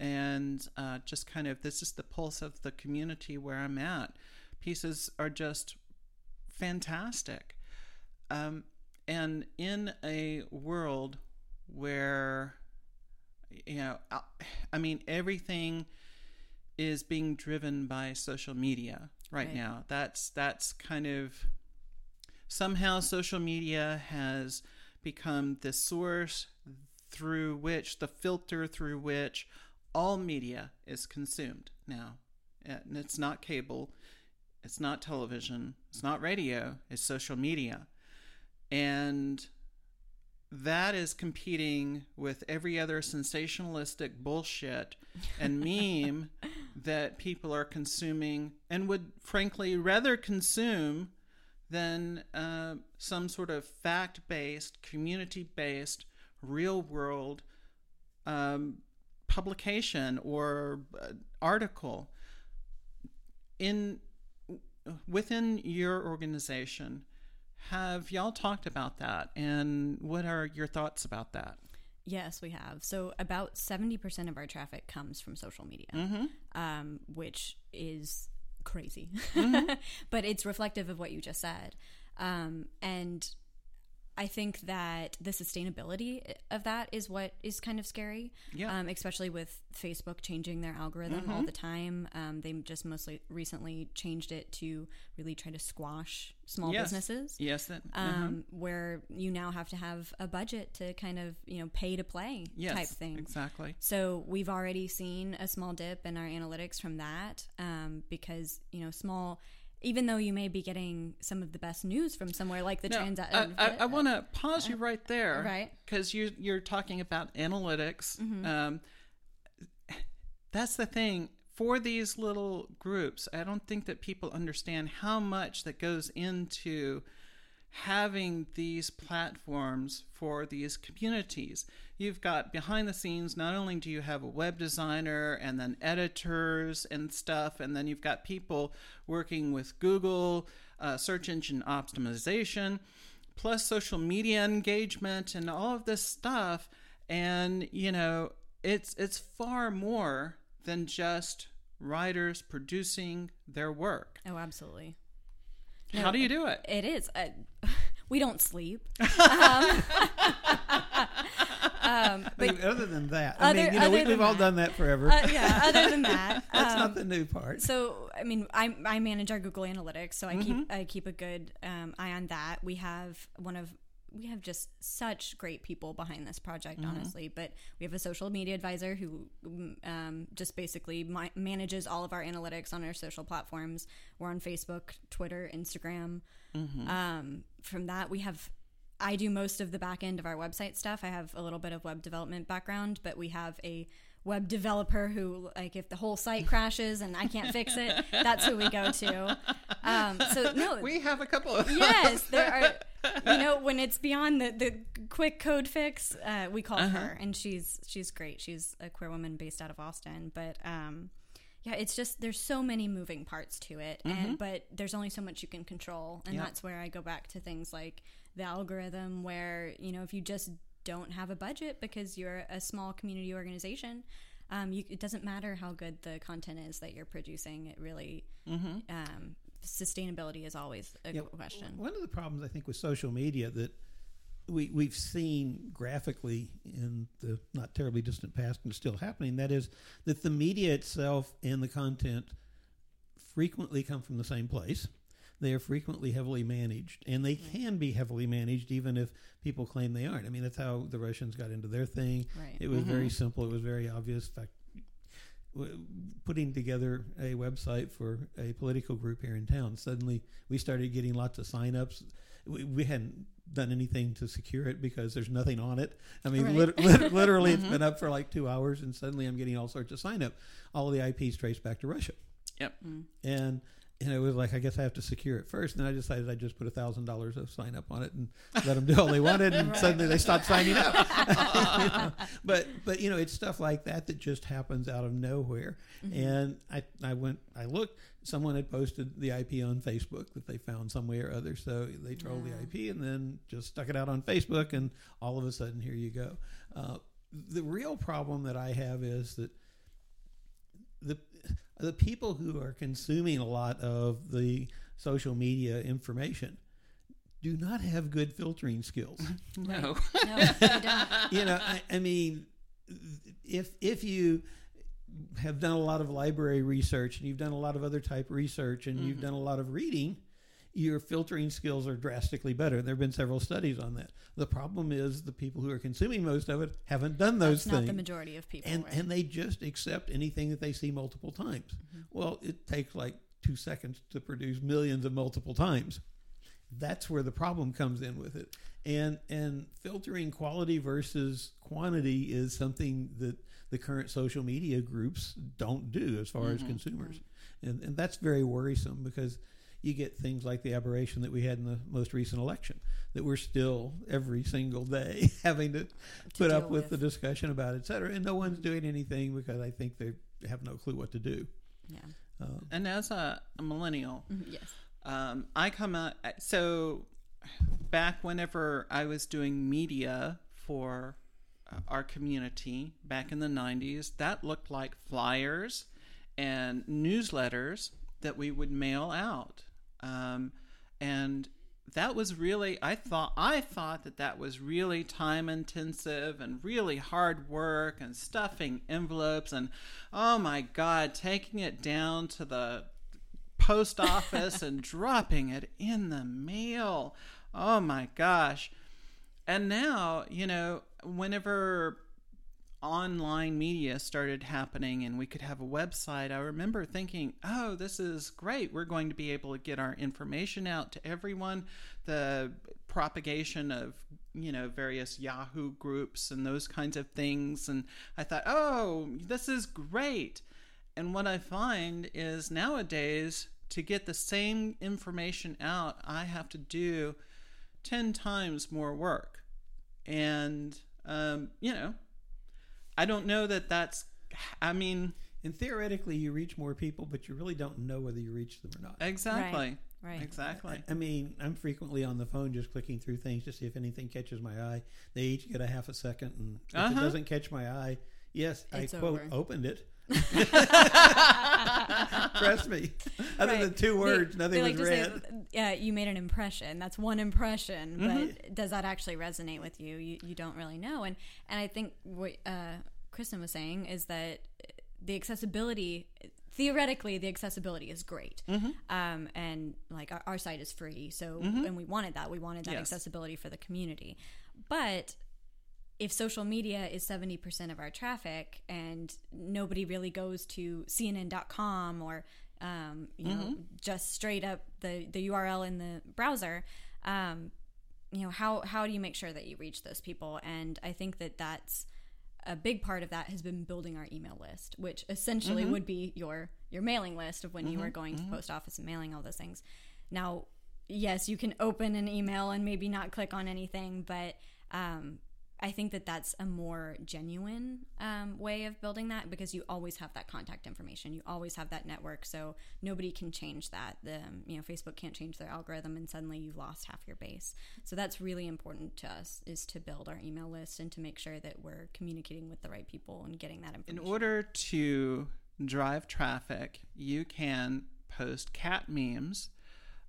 and uh, just kind of this is the pulse of the community where I'm at. Pieces are just fantastic. Um, and in a world where, you know, I, I mean, everything is being driven by social media right,
Right.
now. That's that's kind of somehow social media has become the source through which the filter through which all media is consumed now. Eh, and it's not cable, it's not television, it's not radio, it's social media. And that is competing with every other sensationalistic bullshit and meme that people are consuming and would frankly rather consume than uh, some sort of fact based, community based, real world um, publication or uh, article. In within your organization, have y'all talked about that, and what are your thoughts about that?
Yes, we have. So about 70% of our traffic comes from social media, um, which is crazy. but it's reflective of what you just said. Um, and I think that the sustainability of that is what is kind of scary.
Yeah.
Um, especially with Facebook changing their algorithm all the time. Um, they just mostly recently changed it to really try to squash small
Yes.
businesses
Yes. That,
um, where you now have to have a budget to kind of you know pay to play
yes.
type thing.
Exactly.
So we've already seen a small dip in our analytics from that um, because you know small. Even though you may be getting some of the best news from somewhere like the
Now,
Trans,
I, I, I want to pause you right there,
uh, Right. Mm-hmm.
Because you you're talking about analytics. Um, that's the thing for these little groups. I don't think that people understand how much that goes into having these platforms for these communities. You've got behind the scenes, not only do you have a web designer and then editors and stuff, and then you've got people working with Google, uh, search engine optimization, plus social media engagement and all of this stuff. And, you know, it's it's far more than just writers producing their work.
oh, absolutely.
How do you do it?
It is. Uh, we don't sleep. Um, um, but
other than that, I
Other-
mean, you know, we, we've all
that.
done that forever.
uh, yeah, other than that,
That's
um,
not the new part.
So I mean, I I manage our Google Analytics, so I keep I keep a good um, eye on that. We have one of we have just such great people behind this project, honestly. But we have a social media advisor who um, just basically mi- manages all of our analytics on our social platforms. We're on Facebook, Twitter, Instagram. Um, from that, we have. I do most of the back end of our website stuff. I have a little bit of web development background, but we have a web developer who, like, if the whole site crashes and I can't fix it, that's who we go to. Um, so no,
We have a couple of
yes, there are. You know, when it's beyond the, the quick code fix, uh, we call her, and she's she's great. She's a queer woman based out of Austin, but um, yeah, it's just there's so many moving parts to it, and but there's only so much you can control, and
Yep.
that's where I go back to things like the algorithm, where you know if you just don't have a budget because you're a small community organization. Um, you, it doesn't matter how good the content is that you're producing. It really um, sustainability is always a
Yeah,
question.
One of the problems I think with social media that we we've seen graphically in the not terribly distant past and still happening that is that the media itself and the content frequently come from the same place. They are frequently heavily managed, and they can be heavily managed even if people claim they aren't. I mean, that's how the Russians got into their thing.
Right.
It was very mm-hmm. simple. It was very obvious. In fact, putting together a website for a political group here in town, suddenly we started getting lots of signups. We, we hadn't done anything to secure it because there's nothing on it. I mean,
Right.
lit- lit- literally, it's mm-hmm. been up for like two hours, and suddenly I'm getting all sorts of sign up. All of the IPs traced back to Russia,
Yep. Mm.
and and it was like I guess I have to secure it first. And I decided I'd just put a thousand dollars of sign up on it and let them do all they wanted, and suddenly they stopped signing up. You know? But but you know it's stuff like that that just happens out of nowhere. And I I went I looked. Someone had posted the IP on Facebook that they found some way or other, so they trolled the IP and then just stuck it out on Facebook, and all of a sudden here you go. Uh, the real problem that I have is that the people who are consuming a lot of the social media information do not have good filtering skills.
No.
No, they don't.
you know, I, I mean, if if you have done a lot of library research and you've done a lot of other type research and you've mm-hmm. done a lot of reading, your filtering skills are drastically better. There have been several studies on that. The problem is the people who are consuming most of it haven't done those
That's not
things
the majority of people.
and
right?
and they just accept anything that they see multiple times. Mm-hmm. Well, it takes like two seconds to produce millions of multiple times. That's where the problem comes in with it. And and filtering quality versus quantity is something that the current social media groups don't do as far as mm-hmm. consumers. And and that's very worrisome because you get things like the aberration that we had in the most recent election that we're still every single day having to, put up
deal
with, the discussion about, et cetera. And no one's doing anything because I think they have no clue what to do.
yeah.
Um, and as a, a millennial, mm-hmm,
Yes.
um, I come out. So back whenever I was doing media for uh, our community back in the 90s, that looked like flyers and newsletters that we would mail out. Um, and that was really I thought I thought that that was really time intensive and really hard work and stuffing envelopes and oh my god taking it down to the post office and dropping it in the mail. Oh my gosh. And now you know whenever online media started happening and we could have a website, I remember thinking, oh, this is great. We're going to be able to get our information out to everyone. The propagation of, you know, various Yahoo groups and those kinds of things. And I thought, oh, this is great. And what I find is nowadays, to get the same information out, I have to do 10 times more work. And, um, you know, I don't know that that's. I mean,
and theoretically, you reach more people, but you really don't know whether you reach them or not.
Exactly.
Right. right.
Exactly.
I, I, mean, I'm frequently on the phone just clicking through things to see if anything catches my eye. They each get a half a second, and if uh-huh. it doesn't catch my eye, yes, it's I quote over. opened it. Trust me. Other right. than two words, they, nothing they like was read.
Say, yeah, you made an impression. That's one impression, mm-hmm. but does that actually resonate with you? You you don't really know. And and I think what uh, Cristan was saying is that the accessibility theoretically the accessibility is great mm-hmm. um, and like our, our, site is free so mm-hmm. and we wanted that we wanted that yes. accessibility for the community but if social media is 70% of our traffic and nobody really goes to cnn.com or um, you mm-hmm. know just straight up the, the url in the browser um, you know how, how do you make sure that you reach those people and i think that that's a big part of that has been building our email list which essentially mm-hmm. would be your your mailing list of when mm-hmm. you are going to the mm-hmm. post office and mailing all those things now yes you can open an email and maybe not click on anything but um, I think that that's a more genuine um, way of building that because you always have that contact information. You always have that network, so nobody can change that. The you know Facebook can't change their algorithm, and suddenly you've lost half your base. So that's really important to us is to build our email list and to make sure that we're communicating with the right people and getting that information.
In order to drive traffic, you can post cat memes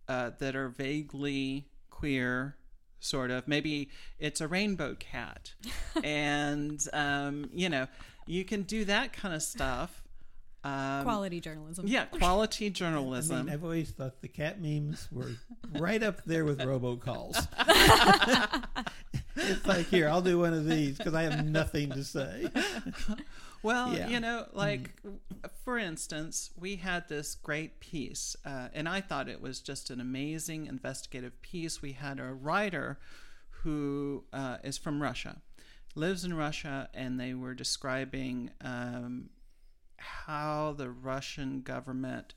uh, that are vaguely queer sort of. Maybe it's a rainbow cat. and, um, you know, you can do that kind of stuff.
Um, quality journalism.
Yeah, quality journalism. I
mean, I've always thought the cat memes were right up there with robocalls. it's like, here, I'll do one of these because I have nothing to say.
Well, yeah. you know, like mm. for instance, we had this great piece, uh, and I thought it was just an amazing investigative piece. We had a writer who uh, is from Russia, lives in Russia, and they were describing um, how the Russian government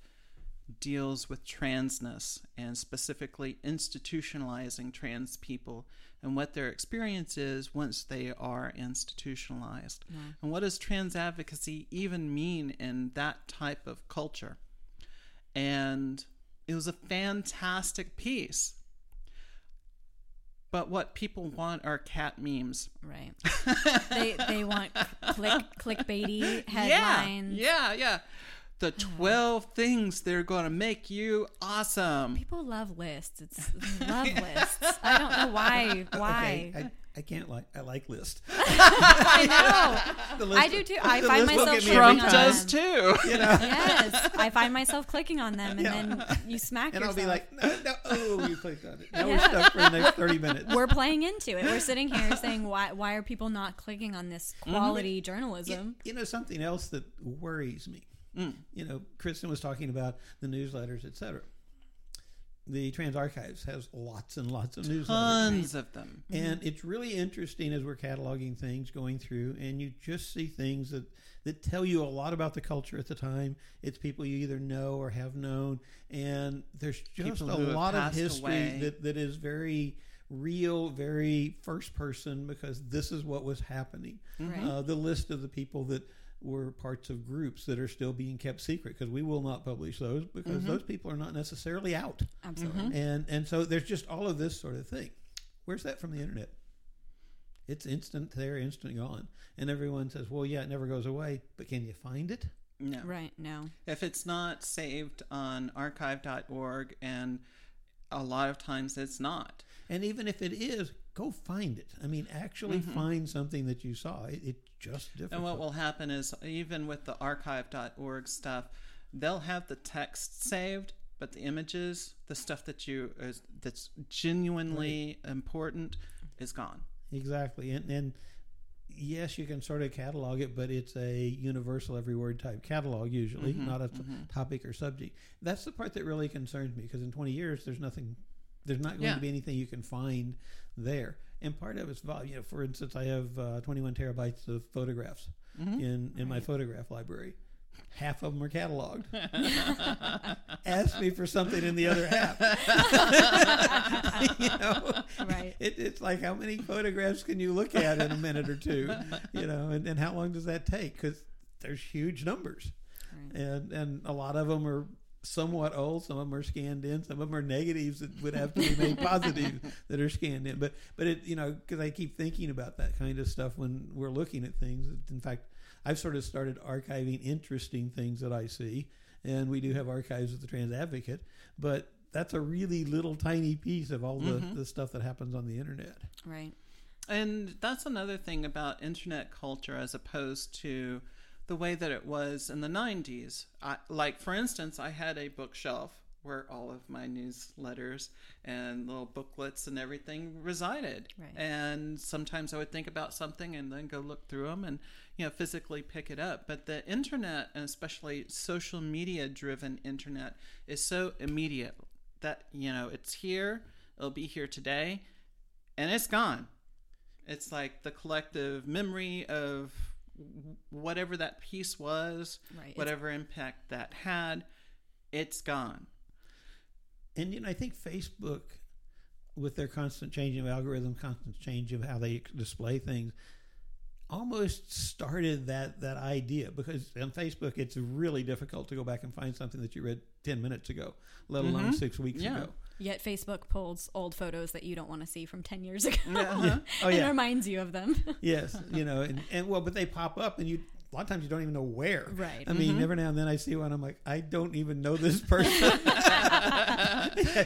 deals with transness and specifically institutionalizing trans people and what their experience is once they are institutionalized. Yeah. And what does trans advocacy even mean in that type of culture? And it was a fantastic piece. But what people want are cat memes.
Right. they they want click clickbaity headlines.
Yeah, yeah, yeah the 12 things they're going to make you awesome.
People love lists. It's love lists. I don't know why. Why?
Okay, I, I, can't like. I like lists.
I know. I do too. I find myself
Trump does too.
You know? yes, I find myself clicking on them, and yeah. then you smack
and
yourself.
I'll be like, no, no, oh, you clicked on it. Now yeah. we're stuck for the next thirty minutes.
We're playing into it. We're sitting here saying, why? Why are people not clicking on this mm-hmm. quality mm-hmm. journalism?
You, you know, something else that worries me Mm. You know, Cristan was talking about the newsletters, etc. The Trans Archives has lots and lots of newsletters.
Tons of them.
And mm-hmm. it's really interesting as we're cataloging things, going through, and you just see things that, that tell you a lot about the culture at the time. It's people you either know or have known. And there's just people a lot of history that, that is very real, very first person because this is what was happening. Mm-hmm. Uh, the list of the people that were parts of groups that are still being kept secret because we will not publish those because mm-hmm. those people are not necessarily out.
Absolutely. Mm-hmm.
And and so there's just all of this sort of thing. Where's that from the internet? It's instant there, instant gone. And everyone says, well, yeah, it never goes away, but can you find it?
No.
Right. No.
If it's not saved on archive.org, and a lot of times it's not.
And even if it is, go find it. I mean, actually find something that you saw. It, it's just difficult.
And what will happen is, even with the archive.org stuff, they'll have the text saved, but the images, the stuff that you is, that's genuinely important, is gone.
Exactly. And, and yes, you can sort of catalog it, but it's a universal every word type catalog usually, mm-hmm, not a t- mm-hmm. topic or subject. That's the part that really concerns me because in 20 years, there's nothing, there's not going
Yeah.
to be anything you can find there. And part of it's volume. You know, for instance, I have uh, 21 terabytes of photographs in, in my photograph library. Half of them are cataloged. Ask me for something in the other half. you know,
Right.
it, it's like how many photographs can you look at in a minute or two, you know, and, and how long does that take? Because there's huge numbers,
Right.
and and a lot of them are somewhat old. Some of them are scanned in. Some of them are negatives that would have to be made positive that are scanned in. But but it you know because I keep thinking about that kind of stuff when we're looking at things. In fact, I've sort of started archiving interesting things that I see, and we do have archives at the Trans Advocate, but. That's a really little tiny piece of all the, mm-hmm. the stuff that happens on the internet.
Right.
And that's another thing about internet culture as opposed to the way that it was in the 90s. I, like, for instance, I had a bookshelf where all of my newsletters and little booklets and everything resided.
Right.
And sometimes I would think about something and then go look through them and, you know, physically pick it up. But the internet, and especially social media driven internet, is so immediate that, you know, it's here, it'll be here today, and it's gone. It's like the collective memory of whatever that piece was,
Right. It's-
whatever impact that had, it's gone.
And you know, I think Facebook, with their constant change of algorithm, constant change of how they display things, almost started that that idea because on Facebook it's really difficult to go back and find something that you read ten minutes ago, let alone mm-hmm. six weeks
Yeah.
ago.
Yet Facebook pulls old photos that you don't want to see from 10 years ago
Uh-huh.
Oh
and
yeah,
reminds you of them.
yes, you know, and, and well, but they pop up and you. A lot of times you don't even know where.
Right.
I mean, every now and then I see one. I'm like, I don't even know this person.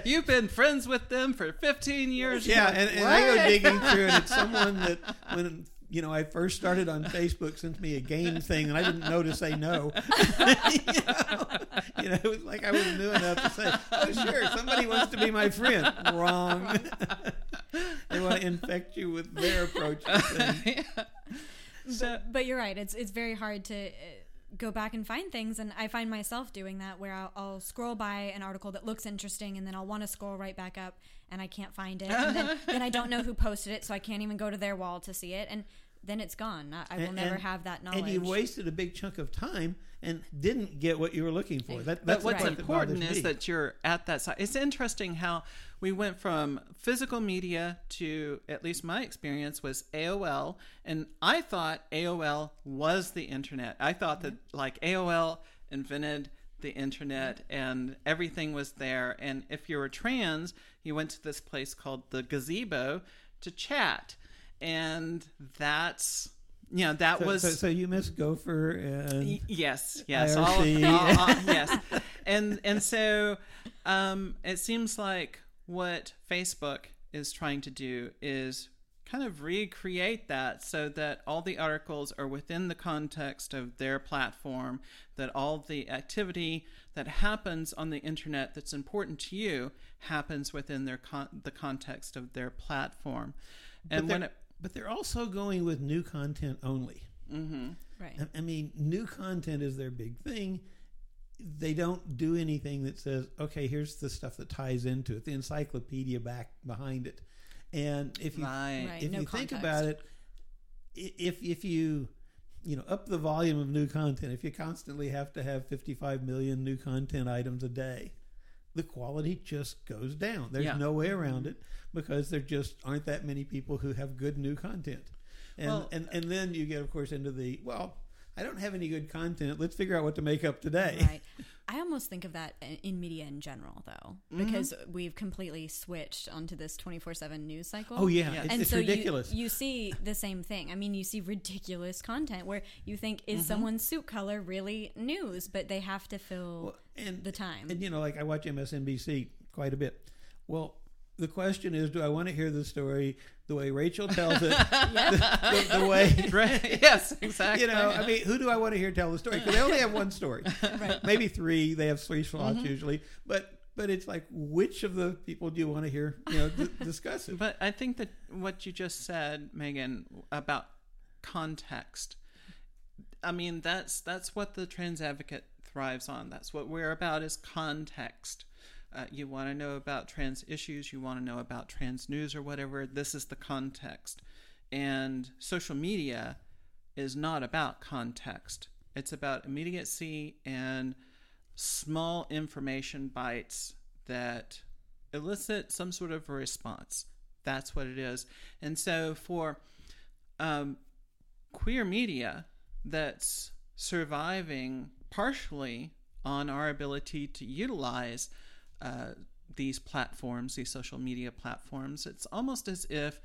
You've been friends with them for 15 years.
Yeah,
like,
and, and I go digging through, and it's someone that when you know I first started on Facebook sent me a game thing, and I didn't know to say no. you, know? You know, it was like I was new enough to say, "Oh, sure, somebody wants to be my friend." Wrong. they want to infect you with their approach to things.
So-
but you're right. It's it's very hard to uh, go back and find things, and I find myself doing that where I'll, I'll scroll by an article that looks interesting, and then I'll want to scroll right back up, and I can't find it, and then, then I don't know who posted it, so I can't even go to their wall to see it, and then it's gone. I, I will
And-
never
and-
have that knowledge.
And you wasted a big chunk of time and didn't get what you were looking for. That,
But
that's
what's
the part that
important
bothers
is
me.
that you're at that side. It's interesting how we went from physical media to, at least my experience, was AOL. And I thought AOL was the internet. I thought that, mm-hmm. like, AOL invented the internet and everything was there. And if you were trans, you went to this place called the Gazebo to chat. And that's, you know, that
So,
was.
so, so you miss Gopher and
Y- Yes, yes, all, all- all- yes, and and so um, it seems like what Facebook is trying to do is kind of recreate that so that all the articles are within the context of their platform, that all the activity that happens on the internet that's important to you happens within their con- the context of their platform, and
but
when it
but they're also going with new content only. Mm-hmm.
right.
I- I mean, new content is their big thing. They don't do anything that says, "Okay, here's the stuff that ties into it." The encyclopedia back behind it, and if you
Right.
Right.
if
no
you think
context.
about it, if if you you know up the volume of new content, if you constantly have to have 55 million new content items a day, the quality just goes down. There's
Yeah.
no way around it because there just aren't that many people who have good new content. And
Well-
and and then you get of course into the well I don't have any good content. Let's figure out what to make up today.
Right. I almost think of that in- media in general, though,
Mm-hmm.
because we've completely switched onto this 24 7 news cycle.
Oh yeah,
Yeah.
it's,
and
it's
so
ridiculous.
You, you see the same thing. I mean, you see ridiculous content where you think,
Mm-hmm.
is someone's suit color really news? But they have to fill
Well, and
the time.
And you know, like I watch MSNBC quite a bit. Well, the question is, do I want to hear the story the way Rachel tells it, the, the, the way
Right. yes, exactly.
you know? I mean, who do I want to hear tell the story? Because they only have one story, right. maybe three. They have three slots
Mm-hmm.
usually, but but it's like, which of the people do you want to hear? You know, d- discuss it.
But I think that what you just said, Megan, about context. I mean, that's that's what the trans advocate thrives on. That's what we're about is context. Uh, you want to know about trans issues, you want to know about trans news or whatever. This is the context. And social media is not about context. It's about immediacy and small information bites that elicit some sort of response. That's what it is. And so for um, queer media that's surviving partially on our ability to utilize uh, these platforms, these social media platforms, it's almost as if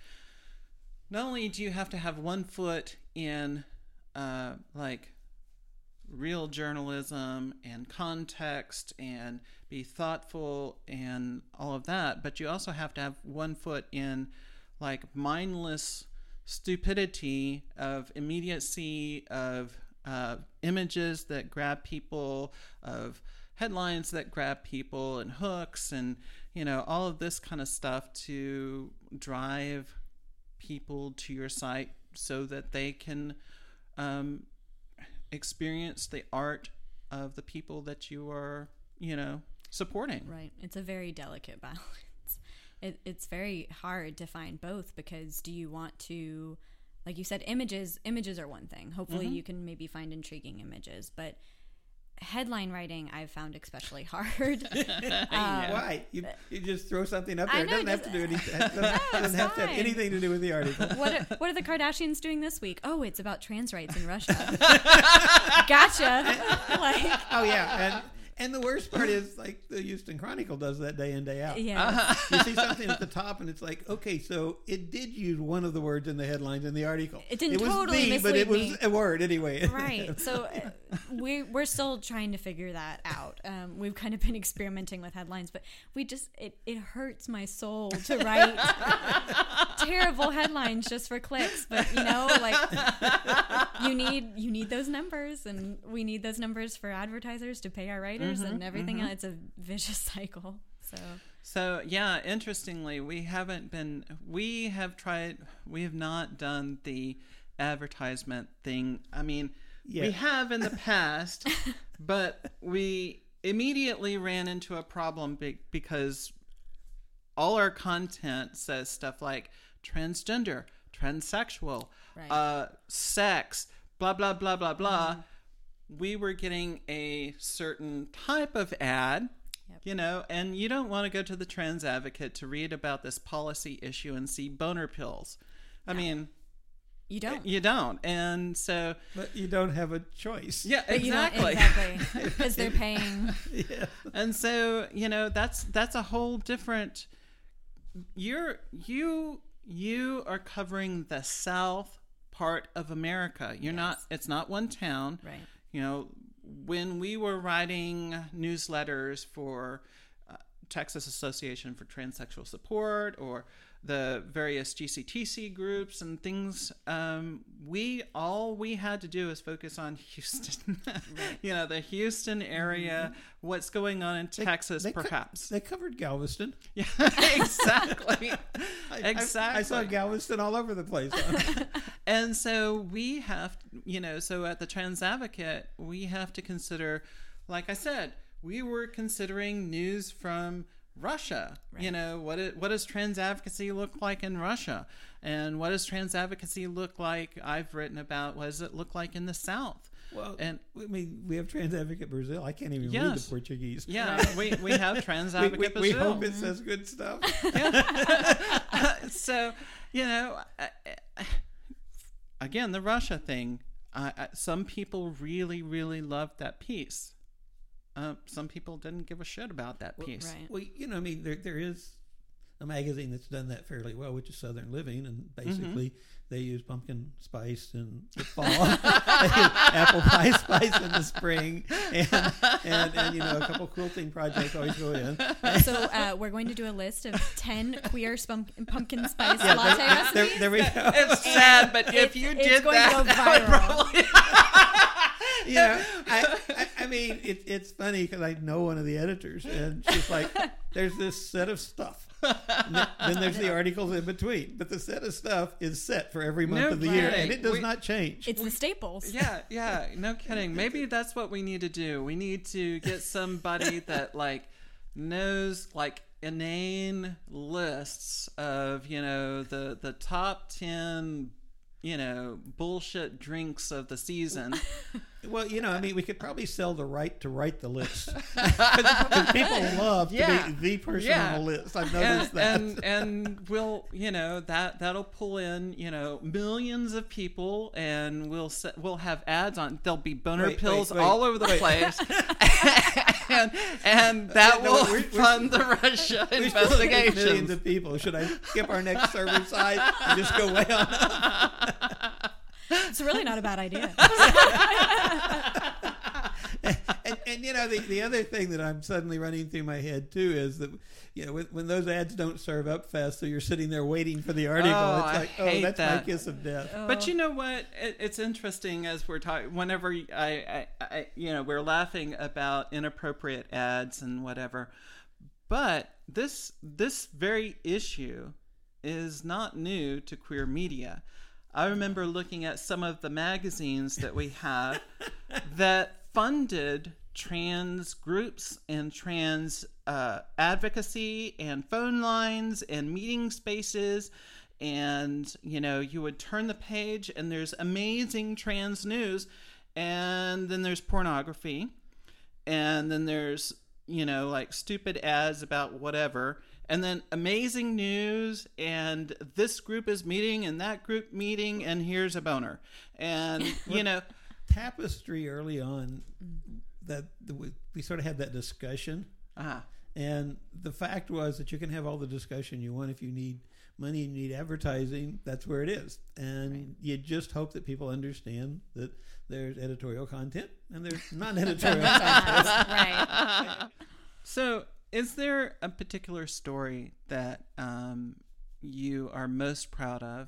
not only do you have to have one foot in uh, like real journalism and context and be thoughtful and all of that, but you also have to have one foot in like mindless stupidity of immediacy of uh, images that grab people of headlines that grab people and hooks and you know all of this kind of stuff to drive people to your site so that they can um, experience the art of the people that you are, you know, supporting.
Right. It's a very delicate balance. It, it's very hard to find both because do you want to, like you said, images? Images are one thing. Hopefully,
Mm-hmm.
you can maybe find intriguing images, but headline writing I've found especially hard.
Um, Why? You, you just throw something up
I
there. It doesn't have to do anything. It doesn't,
it's
doesn't have to have anything to do with the article.
what are, what are the Kardashians doing this week? Oh, it's about trans rights in Russia. gotcha. like,
Oh yeah, and and the worst part is like the Houston Chronicle does that day in day out.
yeah.
You see something at the top, and it's like, okay, so it did use one of the words in the headlines in the article.
It didn't
was
totally
the, but it was
me.
a word anyway.
right so uh, we we're still trying to figure that out um, we've kind of been experimenting with headlines but we just it, it hurts my soul to write terrible headlines just for clicks but you know like you need you need those numbers and we need those numbers for advertisers to pay our writers Mm-hmm, and everything mm-hmm. else it's a vicious cycle so
So, yeah, interestingly, we haven't been, we have tried, we have not done the advertisement thing. I mean, we have in the past, but we immediately ran into a problem be- because all our content says stuff like transgender, transsexual,
Right.
uh, sex, blah, blah, blah, blah, blah. Mm-hmm. We were getting a certain type of ad, you know, and you don't want to go to the trans advocate to read about this policy issue and see boner pills. I mean,
you don't
you don't. And so,
But you don't have a choice.
yeah,
But you don't-
exactly.
exactly because they're paying
Yeah.
and so you know that's that's a whole different you're you you are covering the south part of america you're not it's not one town
Right.
You know when we were writing newsletters for uh, texas association for transsexual support or the various GCTC groups and things. Um, we all we had to do is focus on Houston, you know, the Houston area, what's going on in Texas,
They co-
perhaps.
they covered Galveston.
yeah, exactly,
I- I-
exactly.
I, saw Galveston all over the place.
And so we have, you know, so at the Trans Advocate, we have to consider, like I said, we were considering news from Russia. You know, what it, what does trans advocacy look like in Russia? And what does trans advocacy look like? I've written about what does it look like in the South?
well,
And-
I mean, we have Trans Advocate Brazil. I can't even read the Portuguese.
Yeah, we, we have trans
We, we,
advocate
we hope it says good stuff.
so you know again the russia thing uh, some people really, really loved that piece. Uh, some people didn't give a shit about that piece.
Right.
Well, you know, I mean, there there is a magazine that's done that fairly well, which is Southern Living, and basically they use pumpkin spice in the fall, apple pie spice in the spring, and, and and you know a couple quilting projects always go in.
So uh, we're going to do a list of ten queer spum- pumpkin spice
Yeah,
latte
there,
recipes.
there, there we go.
It's sad, but if
It's-
you
it's
did
going to
that,
go
that would
viral.
probably
you know, I, I, I mean, it, it's funny because I know one of the editors, and she's like, "There's this set of stuff, then then there's the articles in between, but the set of stuff is set for every month
No
of the year, and it does
We-
not change."
it's the staples.
yeah, yeah, no kidding. Maybe that's what we need to do. We need to get somebody that like knows like inane lists of you know the the top ten you know bullshit drinks of the season.
Well, you know, I mean, we could probably sell the right to write the list people love
Yeah.
to be the person
Yeah.
on the list. I've
and,
noticed that.
and and we'll you know that that'll pull in you know millions of people and we'll set, we'll have ads on there'll be boner
Wait,
pills
wait, wait,
all over the place and and uh, that
No,
will
we're- we're-
fund the Russia
have millions of people. Should I skip our next server side and just go way on up?
It's really not a bad idea.
and, and you know the, the other thing that I'm suddenly running through my head too is that you know when, when those ads don't serve up fast, so you're sitting there waiting for the oh, article.
Oh,
it's
I
like, oh,
hate
that's my kiss of death. Oh.
But you know what? It, it's interesting as we're talking. Whenever I, I, I, you know, we're laughing about inappropriate ads and whatever, but this this very issue is not new to queer media. I remember looking at some of the magazines that we have that funded trans groups and trans uh, advocacy and phone lines and meeting spaces. And you know you would turn the page and there's amazing trans news. And then there's pornography. And then there's you know like stupid ads about whatever and then amazing news and this group is meeting and that group meeting and here's a boner and you know
Tapestry early on that we, we sort of had that discussion,
ah
and the fact was that you can have all the discussion you want if you need money and you need advertising. That's where it is, and you just hope that people understand that there's editorial content and there's non-editorial content.
right.
So, is there a particular story that um, you are most proud of?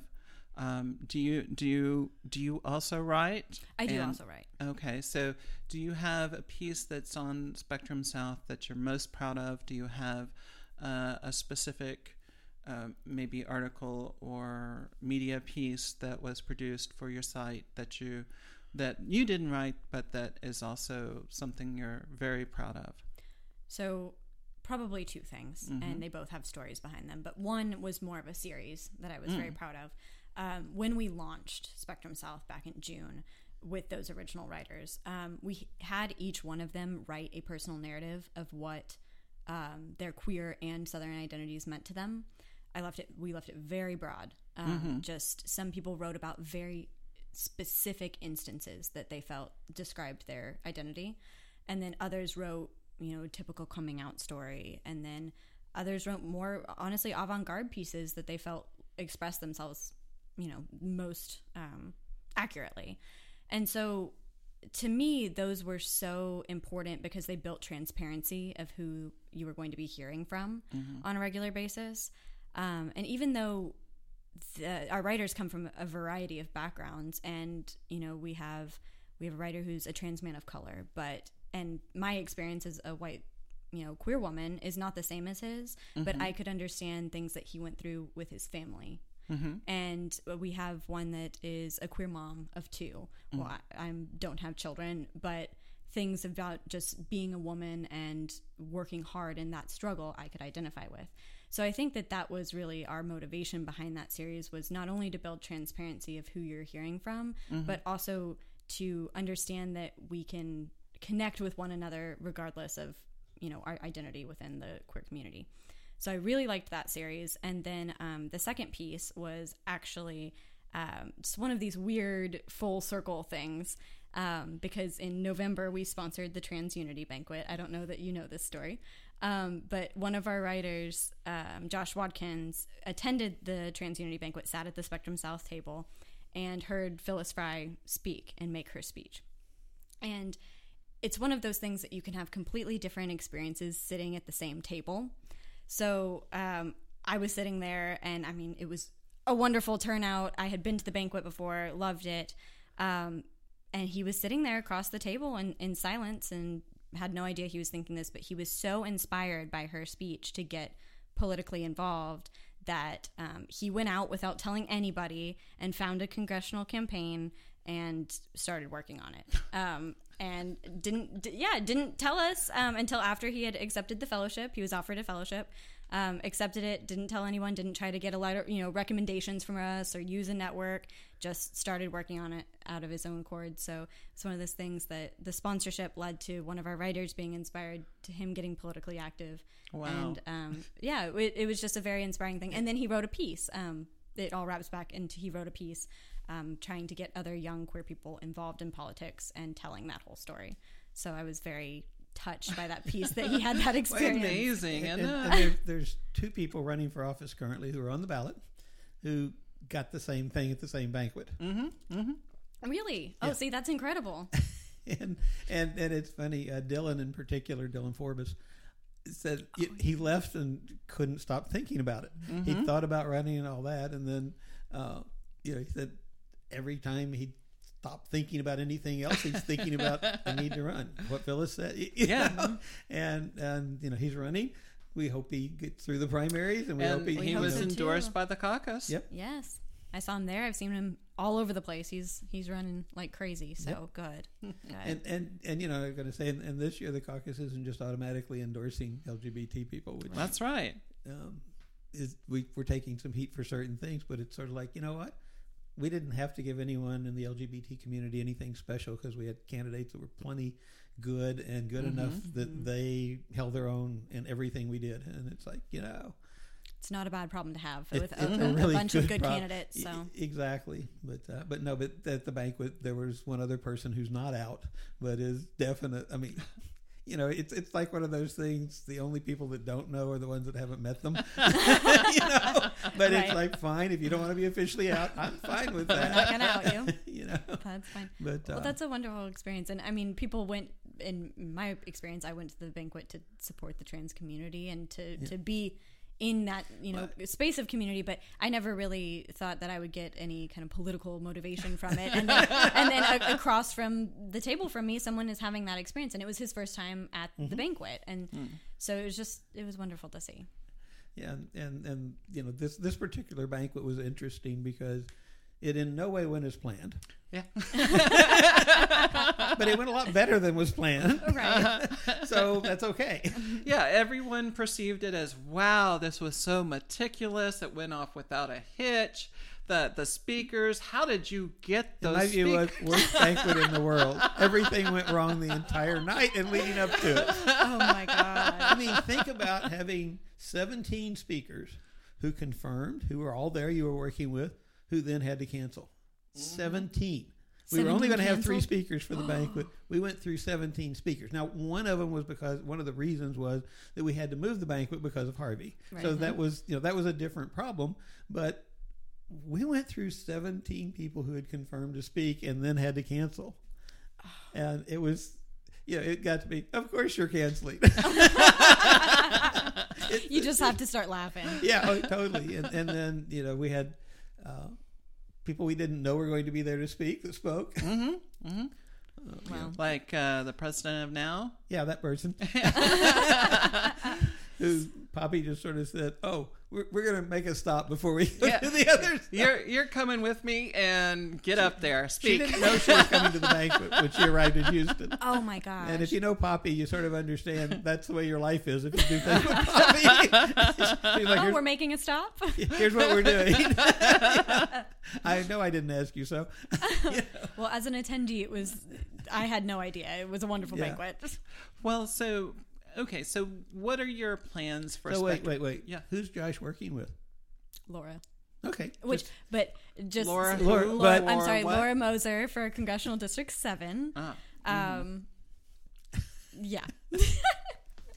Um, do you do you do you also write?
I do
And-
also write.
Okay, so do you have a piece that's on Spectrum South that you're most proud of? Do you have uh, a specific, uh, maybe article or media piece that was produced for your site that you that you didn't write, but that is also something you're very proud of?
So probably two things, and they both have stories behind them. But one was more of a series that I was very proud of. Um, when we launched Spectrum South back in June with those original writers, um, we had each one of them write a personal narrative of what um, their queer and Southern identities meant to them. I left it. We left it very broad. Um, Just some people wrote about very specific instances that they felt described their identity, and then others wrote, you know, typical coming out story, and then others wrote more honestly avant-garde pieces that they felt expressed themselves, you know, most um, accurately. And so to me, those were so important because they built transparency of who you were going to be hearing from on a regular basis. Um, and even though the, our writers come from a variety of backgrounds, and you know, we have we have a writer who's a trans man of color, but and my experience as a white you know queer woman is not the same as his, but mm-hmm. I could understand things that he went through with his family. Mm-hmm. And we have one that is a queer mom of two. Mm. Well, I, I don't have children, but things about just being a woman and working hard in that struggle I could identify with. So I think that that was really our motivation behind that series was not only to build transparency of who you're hearing from, mm-hmm. but also to understand that we can connect with one another regardless of you know our identity within the queer community. So I really liked that series. And then um, the second piece was actually um, it's one of these weird full circle things. Um, because in November we sponsored the Trans Unity Banquet. I don't know that you know this story, um, but one of our writers, um, Josh Wadkins, attended the Trans Unity Banquet, sat at the Spectrum South table, and heard Phyllis Frye speak and make her speech. And it's one of those things that you can have completely different experiences sitting at the same table. So um, I was sitting there, and I mean, it was a wonderful turnout. I had been to the banquet before, loved it. Um, and he was sitting there across the table in, in silence and had no idea he was thinking this, but he was so inspired by her speech to get politically involved that um, he went out without telling anybody and found a congressional campaign and started working on it. Um, and didn't, d- yeah, didn't tell us um, until after he had accepted the fellowship. He was offered a fellowship, um, accepted it, didn't tell anyone, didn't try to get a lot of, you know, recommendations from us or use a network, just started working on it out of his own accord. So it's one of those things that the sponsorship led to one of our writers being inspired to him getting politically active.
Wow.
And um, yeah, it, it was just a very inspiring thing. And then he wrote a piece. Um, it all wraps back into he wrote a piece um, trying to get other young queer people involved in politics and telling that whole story. So I was very touched by that piece that he had that experience.
Amazing.
And,
And,
and
uh,
there, there's two people running for office currently who are on the ballot who got the same thing at the same banquet.
Really? Oh,
Yeah.
see, that's incredible.
and and and it's funny. Uh, Dylan in particular, Dylan Forbis, said y- he left and couldn't stop thinking about it. He thought about running and all that, and then uh, you know he said every time he stopped thinking about anything else, he's thinking about the need to run. What Phyllis said,
Yeah.
know? and and you know he's running. We hope he gets through the primaries, and we
and
hope he,
he,
hope
was
so
know,
too.
endorsed by the caucus.
Yep.
Yes. I saw him there. I've seen him all over the place. He's he's running like crazy. So good. good.
And and and you know, I'm going to say, and, and this year the caucus isn't just automatically endorsing LGBT people, which
That's right.
um, is we we're taking some heat for certain things, but it's sort of like you know what, we didn't have to give anyone in the LGBT community anything special because we had candidates that were plenty good and good enough that they held their own in everything we did, and it's like you know.
it's not a bad problem to have with a, a- a
really
bunch of good
prob-
candidates. So
exactly, but uh, but no, but at the banquet there was one other person who's not out, but is definite. I mean, you know, it's it's like one of those things. The only people that don't know are the ones that haven't met them. you know, but it's like fine if you don't want to be officially out. I'm fine with
we're
that.
not gonna out you.
you know,
That's fine.
but uh,
Well, that's a wonderful experience, and I mean, people went. In my experience, I went to the banquet to support the trans community and to to be in that you know space of community. But I never really thought that I would get any kind of political motivation from it. And then, and then a, across from the table from me, someone is having that experience, and it was his first time at the mm-hmm. banquet, and hmm. so it was just it was wonderful to see.
Yeah, and, and and you know this this particular banquet was interesting because it in no way went as planned,
Yeah.
but it went a lot better than was planned.
Right.
so that's okay.
yeah, everyone perceived it as wow, this was so meticulous. It went off without a hitch. The the speakers, how did you get those
My view was
speakers?
worst banquet in the world. Everything went wrong the entire night and leading up to it.
oh my god.
I mean, think about having 17 speakers who confirmed, who were all there you were working with, who then had to cancel. Mm-hmm. 17. We were only going to have three speakers for the banquet. We went through 17 speakers. Now, one of them was because one of the reasons was that we had to move the banquet because of Harvey. So
Right.
that uh-huh. was, you know, that was a different problem, but we went through 17 people who had confirmed to speak and then had to cancel. And it was you know, it got to be, of course you're canceling.
You just have to start laughing.
yeah, oh, totally. And, and then, you know, we had uh, people we didn't know were going to be there to speak that spoke.
Well,
like uh, the president of NOW.
Yeah, that person. Who Poppy just sort of said, "Oh, we're, we're going to make a stop before we go
Yeah.
to the others."
You're you're coming with me and get up there.
She didn't know she was coming to the banquet when she arrived in Houston.
oh my god!
And if you know Poppy, you sort of understand that's the way your life is if you do things with Poppy. She's like,
oh, we're making a stop.
here's what we're doing. I know I didn't ask you so.
well, as an attendee, it was. I had no idea. It was a wonderful
Yeah.
banquet.
Well, so okay, so what are your plans for?
So wait, wait, wait.
Yeah.
Who's Josh working with?
Laura.
Okay.
Which,
just-
but just
Laura,
Laura-
who
but-
I'm sorry,
what?
Laura Moser for Congressional District Seven.
Ah.
Um, yeah.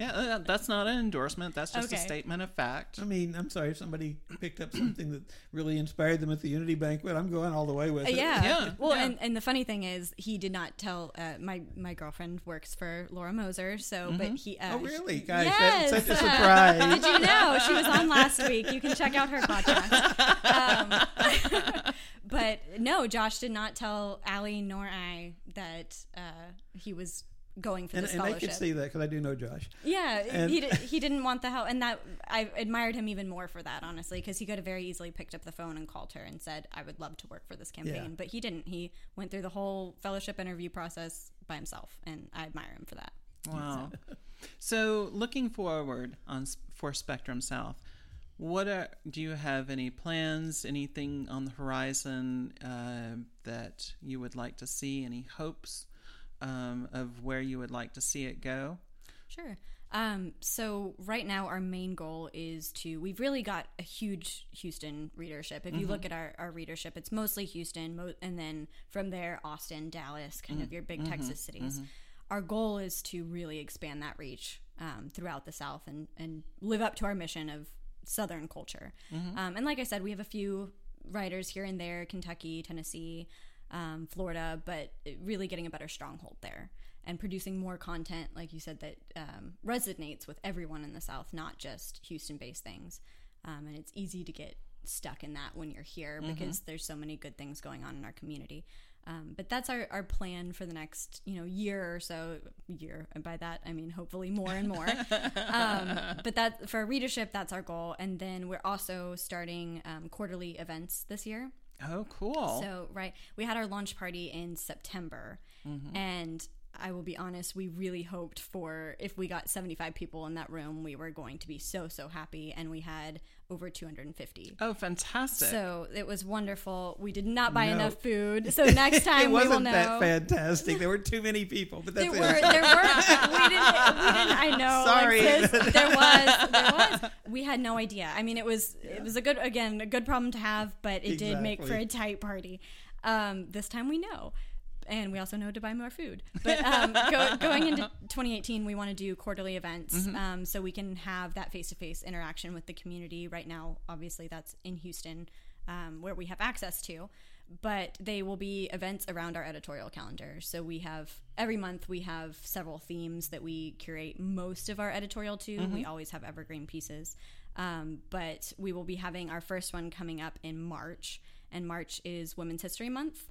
Yeah, uh, that's not an endorsement. That's just a statement of fact.
I mean, I'm sorry if somebody picked up something that really inspired them at the Unity banquet. I'm going all the way with it.
Yeah.
Yeah,
Well,
yeah.
And, and the funny thing is, he did not tell. Uh, my my girlfriend works for Laura Moser, so but he. Uh,
Oh, really?
he-
Guys,
yes.
that's such a surprise.
Did you know she was on last week? You can check out her podcast. Um, but no, Josh did not tell Allie nor I that uh, he was going for
and,
the
and I could see that because I do know Josh.
Yeah,
And-
he di- he didn't want the help, and that I admired him even more for that, honestly, because he could have very easily picked up the phone and called her and said, "I would love to work for this campaign,"
Yeah.
but he didn't. He went through the whole fellowship interview process by himself, and I admire him for that.
Wow. So, looking forward on for Spectrum South, what are, do you have any plans? Anything on the horizon uh, that you would like to see? Any hopes um, of where you would like to see it go?
Sure. Um, so right now our main goal is to we've really got a huge Houston readership. If you look at our, our readership, it's mostly Houston, mo- and then from there Austin, Dallas, kind of your big Texas cities. Our goal is to really expand that reach um, throughout the South and and live up to our mission of Southern culture. Um, and like I said, we have a few writers here and there, Kentucky, Tennessee, um, Florida, but really getting a better stronghold there and producing more content, like you said, that um, resonates with everyone in the South, not just Houston based things. Um, and it's easy to get stuck in that when you're here because there's so many good things going on in our community. Um, but that's our, our plan for the next you know year or so year and by that I mean hopefully more and more um, but that for readership that's our goal and then we're also starting um, quarterly events this year
Oh, cool.
so, right, we had our launch party in September,
Mm-hmm.
and I will be honest, we really hoped for if we got 75 people in that room, we were going to be so, so happy, and we had over 250.
oh, fantastic.
So it was wonderful. We did not buy
No.
enough food, so next time
it
we will
wasn't
know.
that fantastic. There were too many people, but that's
There
it.
were, there were, we didn't, we didn't, I know.
Sorry.
like this, there was, there was. We had no idea. I mean, it was, it was a good, again, a good problem to have, but it did make for a tight party. Um, this time we know. And we also know to buy more food. But um, go, going into 2018, we want to do quarterly events um, so we can have that face to face interaction with the community. Right now, obviously, that's in Houston, um, where we have access to. But they will be events around our editorial calendar. So we have every month we have several themes that we curate most of our editorial to. We always have evergreen pieces. Um, but we will be having our first one coming up in March, and March is Women's History Month.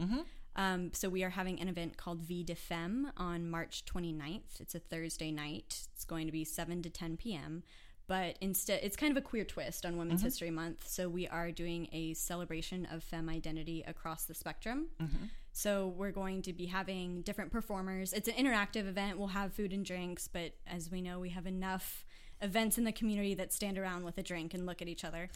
Um, so we are having an event called V de Femme on March 29th. It's a Thursday night. It's going to be 7 to 10 p.m. But instead, it's kind of a queer twist on Women's History Month. So we are doing a celebration of femme identity across the spectrum. So we're going to be having different performers. It's an interactive event. We'll have food and drinks, but as we know, we have enough events in the community that stand around with a drink and look at each other.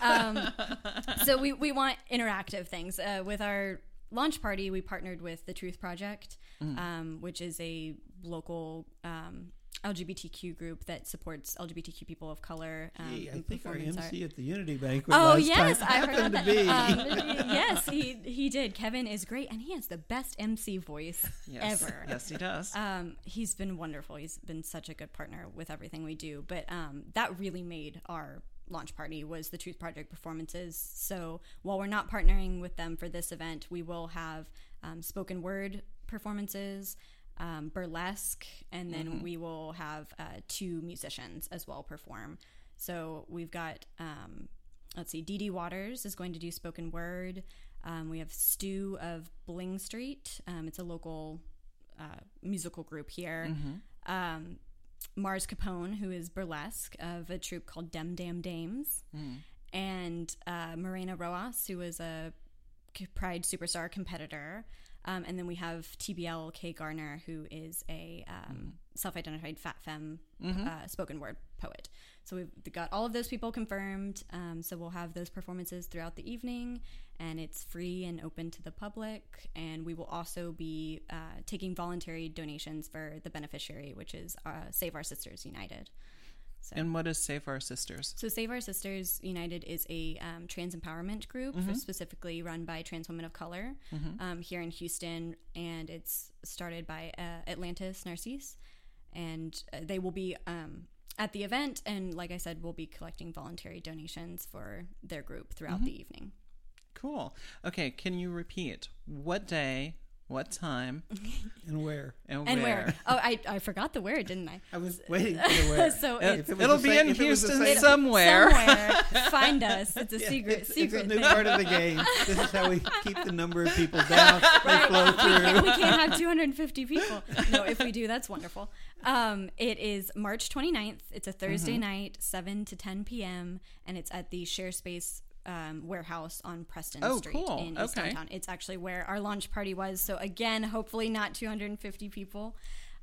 Um, so we, we want interactive things. Uh, with our launch party, we partnered with the Truth Project, um, which is a local um, LGBTQ group that supports LGBTQ people of color. Um,
Gee, I
and
think our MC at the Unity banquet
Oh yes, I heard that.
be.
Um, yes, he he did. Kevin is great, and he has the best MC voice
yes.
ever.
Yes, he does.
Um, he's been wonderful. He's been such a good partner with everything we do. But um, that really made our launch party was the Truth Project performances. So while we're not partnering with them for this event, we will have um, spoken word performances. Um, burlesque, and then we will have uh, two musicians as well perform. So we've got, um, let's see, Dee Dee Watters is going to do spoken word. Um, we have Stu of Bling Street. Um, it's a local uh, musical group here. Um, Mars Capone, who is burlesque of a troupe called Dem Dam Dames, and uh, Morena Roas, who is a Pride Superstar competitor. Um, and then we have TBL K Garner, who is a um, self-identified fat femme uh, spoken word poet. So we've got all of those people confirmed. Um, so we'll have those performances throughout the evening, and it's free and open to the public. And we will also be uh, taking voluntary donations for the beneficiary, which is uh, Save Our Sisters United. So.
And what is Save Our Sisters?
So, Save Our Sisters United is a um, trans empowerment group
Mm-hmm.
specifically run by trans women of color um, here in Houston, and it's started by uh, Atlantis Narcisse, and uh, they will be um, at the event, and like I said, we'll be collecting voluntary donations for their group throughout
Mm-hmm.
the evening.
Cool. Okay, can you repeat what day, what time,
And where?
and,
And where? Oh, I, I forgot the where, didn't I?
I was waiting for the where.
So
it,
it,
it'll be
same-
in
if it
Houston somewhere.
somewhere. Find us. It's a secret
It's, it's
secret
a new
thing.
part of the game. This is how we keep the number of people down. They flow
we, can't, we can't have 250 people. No, if we do, that's wonderful. Um, it is March 29th. It's a Thursday
Mm-hmm.
night, 7 to 10 p.m., and it's at the Share Space um, warehouse on Preston
Oh,
Street
cool.
in East
Okay.
Downtown. It's actually where our launch party was. So, again, hopefully not 250 people.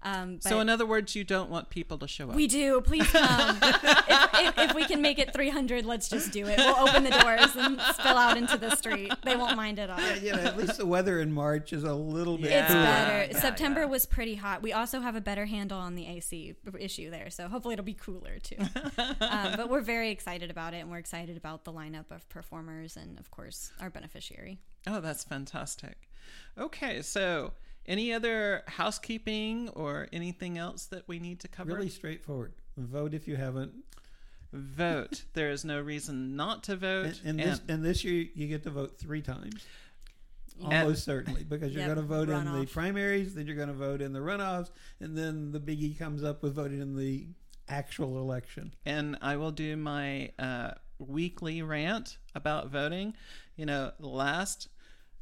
Um,
So, in other words, you don't want people to show up.
we do. Please come. if, if, if we can make it 300, let's just do it. We'll open the doors and spill out into the street. They won't mind at all.
You know, at least the weather in March is a little bit.
It's
Yeah,
better.
yeah,
September
yeah.
was pretty hot. We also have a better handle on the AC issue there, so hopefully it'll be cooler too. um, but we're very excited about it, and we're excited about the lineup of performers and, of course, our beneficiary.
Oh, that's fantastic. Okay, so any other housekeeping or anything else that we need to cover?
Really straightforward. Vote if you haven't.
Vote. there is no reason not to vote.
And, and this and this year you get to vote three times. Almost certainly, because you're
Yep,
going to vote in the primaries, then you're going to vote in the runoffs, and then the biggie comes up with voting in the actual election.
and I will do my uh, weekly rant about voting. You know, last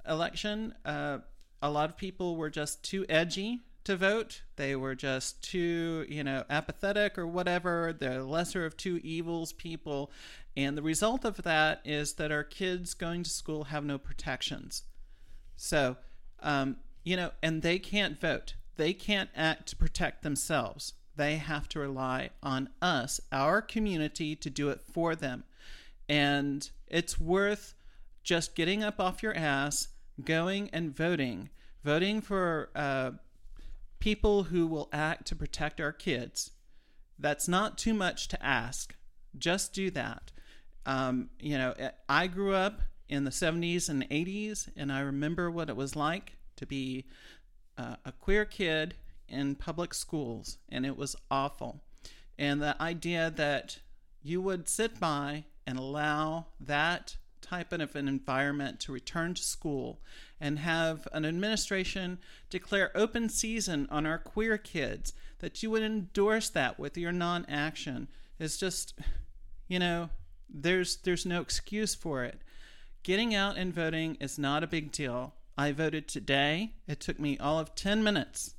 election, uh, a lot of people were just too edgy to vote. They were just too, you know, apathetic or whatever. The lesser of two evils people. And the result of that is that our kids going to school have no protections. So, um, you know, and they can't vote. They can't act to protect themselves. They have to rely on us, our community, to do it for them. And it's worth just getting up off your ass, going and voting, voting for uh, people who will act to protect our kids. That's not too much to ask. Just do that. Um, you know, I grew up in the 70s and 80s, and I remember what it was like to be uh, a queer kid in public schools, and it was awful. And the idea that you would sit by and allow that type of an environment to return to school and have an administration declare open season on our queer kids, that you would endorse that with your non action is just, you know, there's there's no excuse for it. Getting out and voting is not a big deal. I voted today. It took me all of 10 minutes.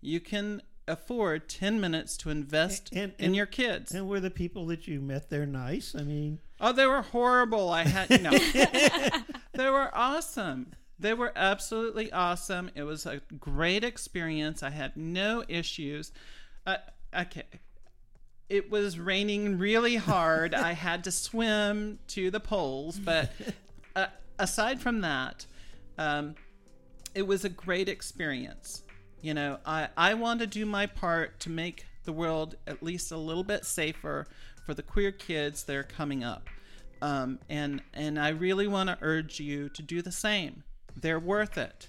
You can afford 10 minutes to invest
And-
in
and-
your kids.
And were the people that you met there nice? I mean,
Oh, they were horrible. I had no. they were awesome. They were absolutely awesome. It was a great experience. I had no issues. Uh, okay. It was raining really hard. I had to swim to the poles, but uh, aside from that, um, it was a great experience. You know, I, I want to do my part to make the world at least a little bit safer for the queer kids that are coming up. Um, and and I really want to urge you to do the same. They're worth it.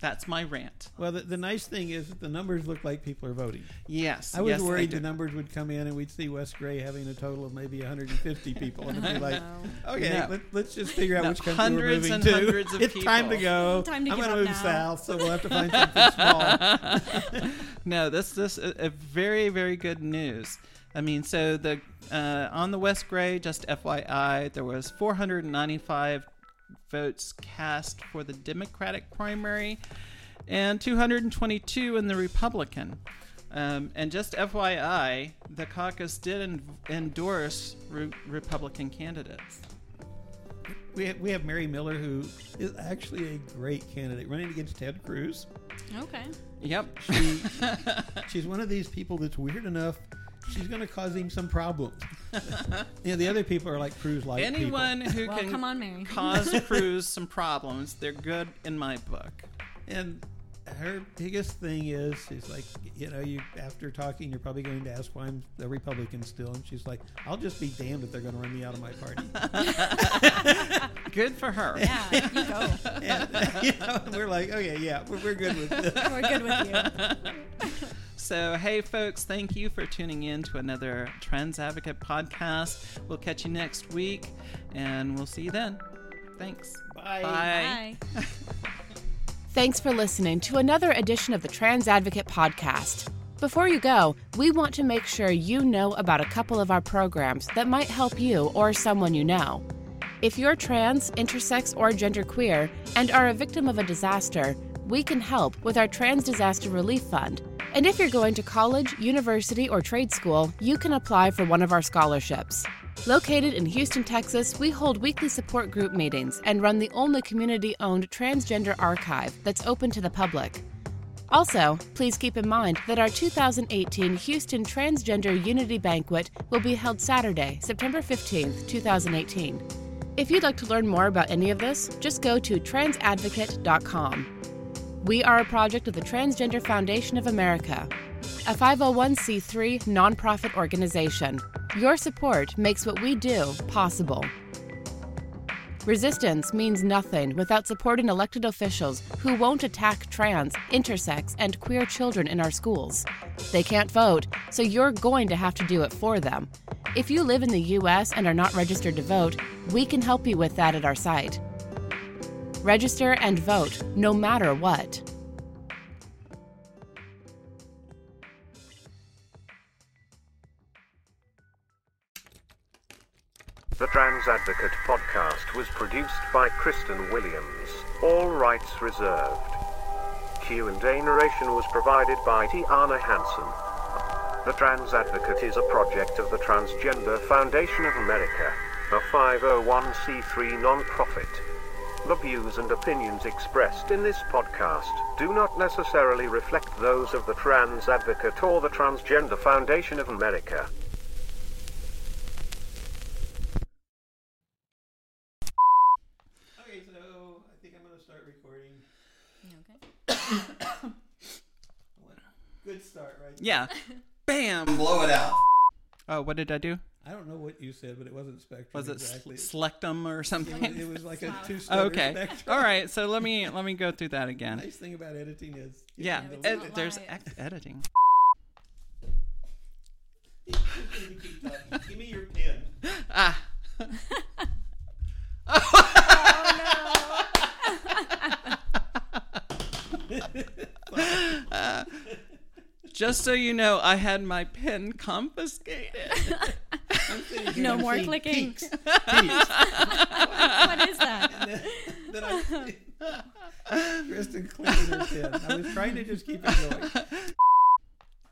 So that's my rant.
well, the, the nice thing is that the numbers look like people are voting.
Yes.
I was
yes,
worried
do.
the numbers would come in and we'd see West Gray having a total of maybe 150 people, and it'd be like, okay,
No.
let, let's just figure out
No,
which country
hundreds
we're moving
and
to.
hundreds of people.
it's time to go.
Time to
I'm gonna move
now.
south, so we'll have to find something small.
no, this this a, a very very good news. I mean, so the uh, on the West Gray, just FYI, there was 495 votes cast for the Democratic primary, and 222 in the Republican. Um, and just FYI, the caucus did en- endorse re- Republican candidates.
We have, we have Mary Miller, who is actually a great candidate, running against Ted Cruz.
Okay.
Yep.
She, she's one of these people that's weird enough. She's going to cause him some problems. you know, the other people are like Cruz like
Anyone who
Well,
can
come on, Mary.
cause Cruz some problems, they're good in my book.
and her biggest thing is she's like, you know, you after talking, you're probably going to ask why I'm a Republican still, and she's like, I'll just be damned if they're going to run me out of my party.
Good for her.
Yeah, you go.
and, you know, we're like, okay, yeah, we're, we're good with this.
We're good with you.
So, hey, folks, thank you for tuning in to another Trans Advocate podcast. We'll catch you next week, and we'll see you then. Thanks.
Bye.
Bye.
Bye.
Thanks for listening to another edition of the Trans Advocate Podcast. Before you go, we want to make sure you know about a couple of our programs that might help you or someone you know. If you're trans, intersex, or genderqueer and are a victim of a disaster, we can help with our Trans Disaster Relief Fund. And if you're going to college, university, or trade school, you can apply for one of our scholarships. Located in Houston, Texas, we hold weekly support group meetings and run the only community owned transgender archive that's open to the public. Also, please keep in mind that our 2018 Houston Transgender Unity Banquet will be held Saturday, September 15th, 2018. If you'd like to learn more about any of this, just go to transadvocate.com. We are a project of the Transgender Foundation of America, a 501c3 nonprofit organization. Your support makes what we do possible. Resistance means nothing without supporting elected officials who won't attack trans, intersex, and queer children in our schools. They can't vote, so you're going to have to do it for them. If you live in the U.S. and are not registered to vote, we can help you with that at our site. Register and vote, no matter what.
The Trans Advocate podcast was produced by Cristan Williams. All rights reserved. Q&A narration was provided by Tiana Hansen. The Trans Advocate is a project of the Transgender Foundation of America, a 501c3 non-profit. The views and opinions expressed in this podcast do not necessarily reflect those of the Trans Advocate or the Transgender Foundation of America.
Okay, so I think I'm going to start recording.
Okay.
Good start, right?
Yeah. Bam.
Blow it out.
Oh, what did I do?
I don't know what you said, but it wasn't spectrum.
Was it
exactly?
s- selectum or
It was,
something?
it was like a
Wow.
two
Oh, okay.
spectrum.
All right. So let me let me go through that again.
Nice thing about editing is
Yeah.
can
ed- there's
live.
editing.
it. Keep talking. Give me your pen.
Ah. Uh, just so you know, I had my pen confiscated.
I'm sitting here,
No more
seeing
clicking.
peaks. Peaks.
what is that?
then, then I, Cristan cleaned her pen. I was trying to just keep it going.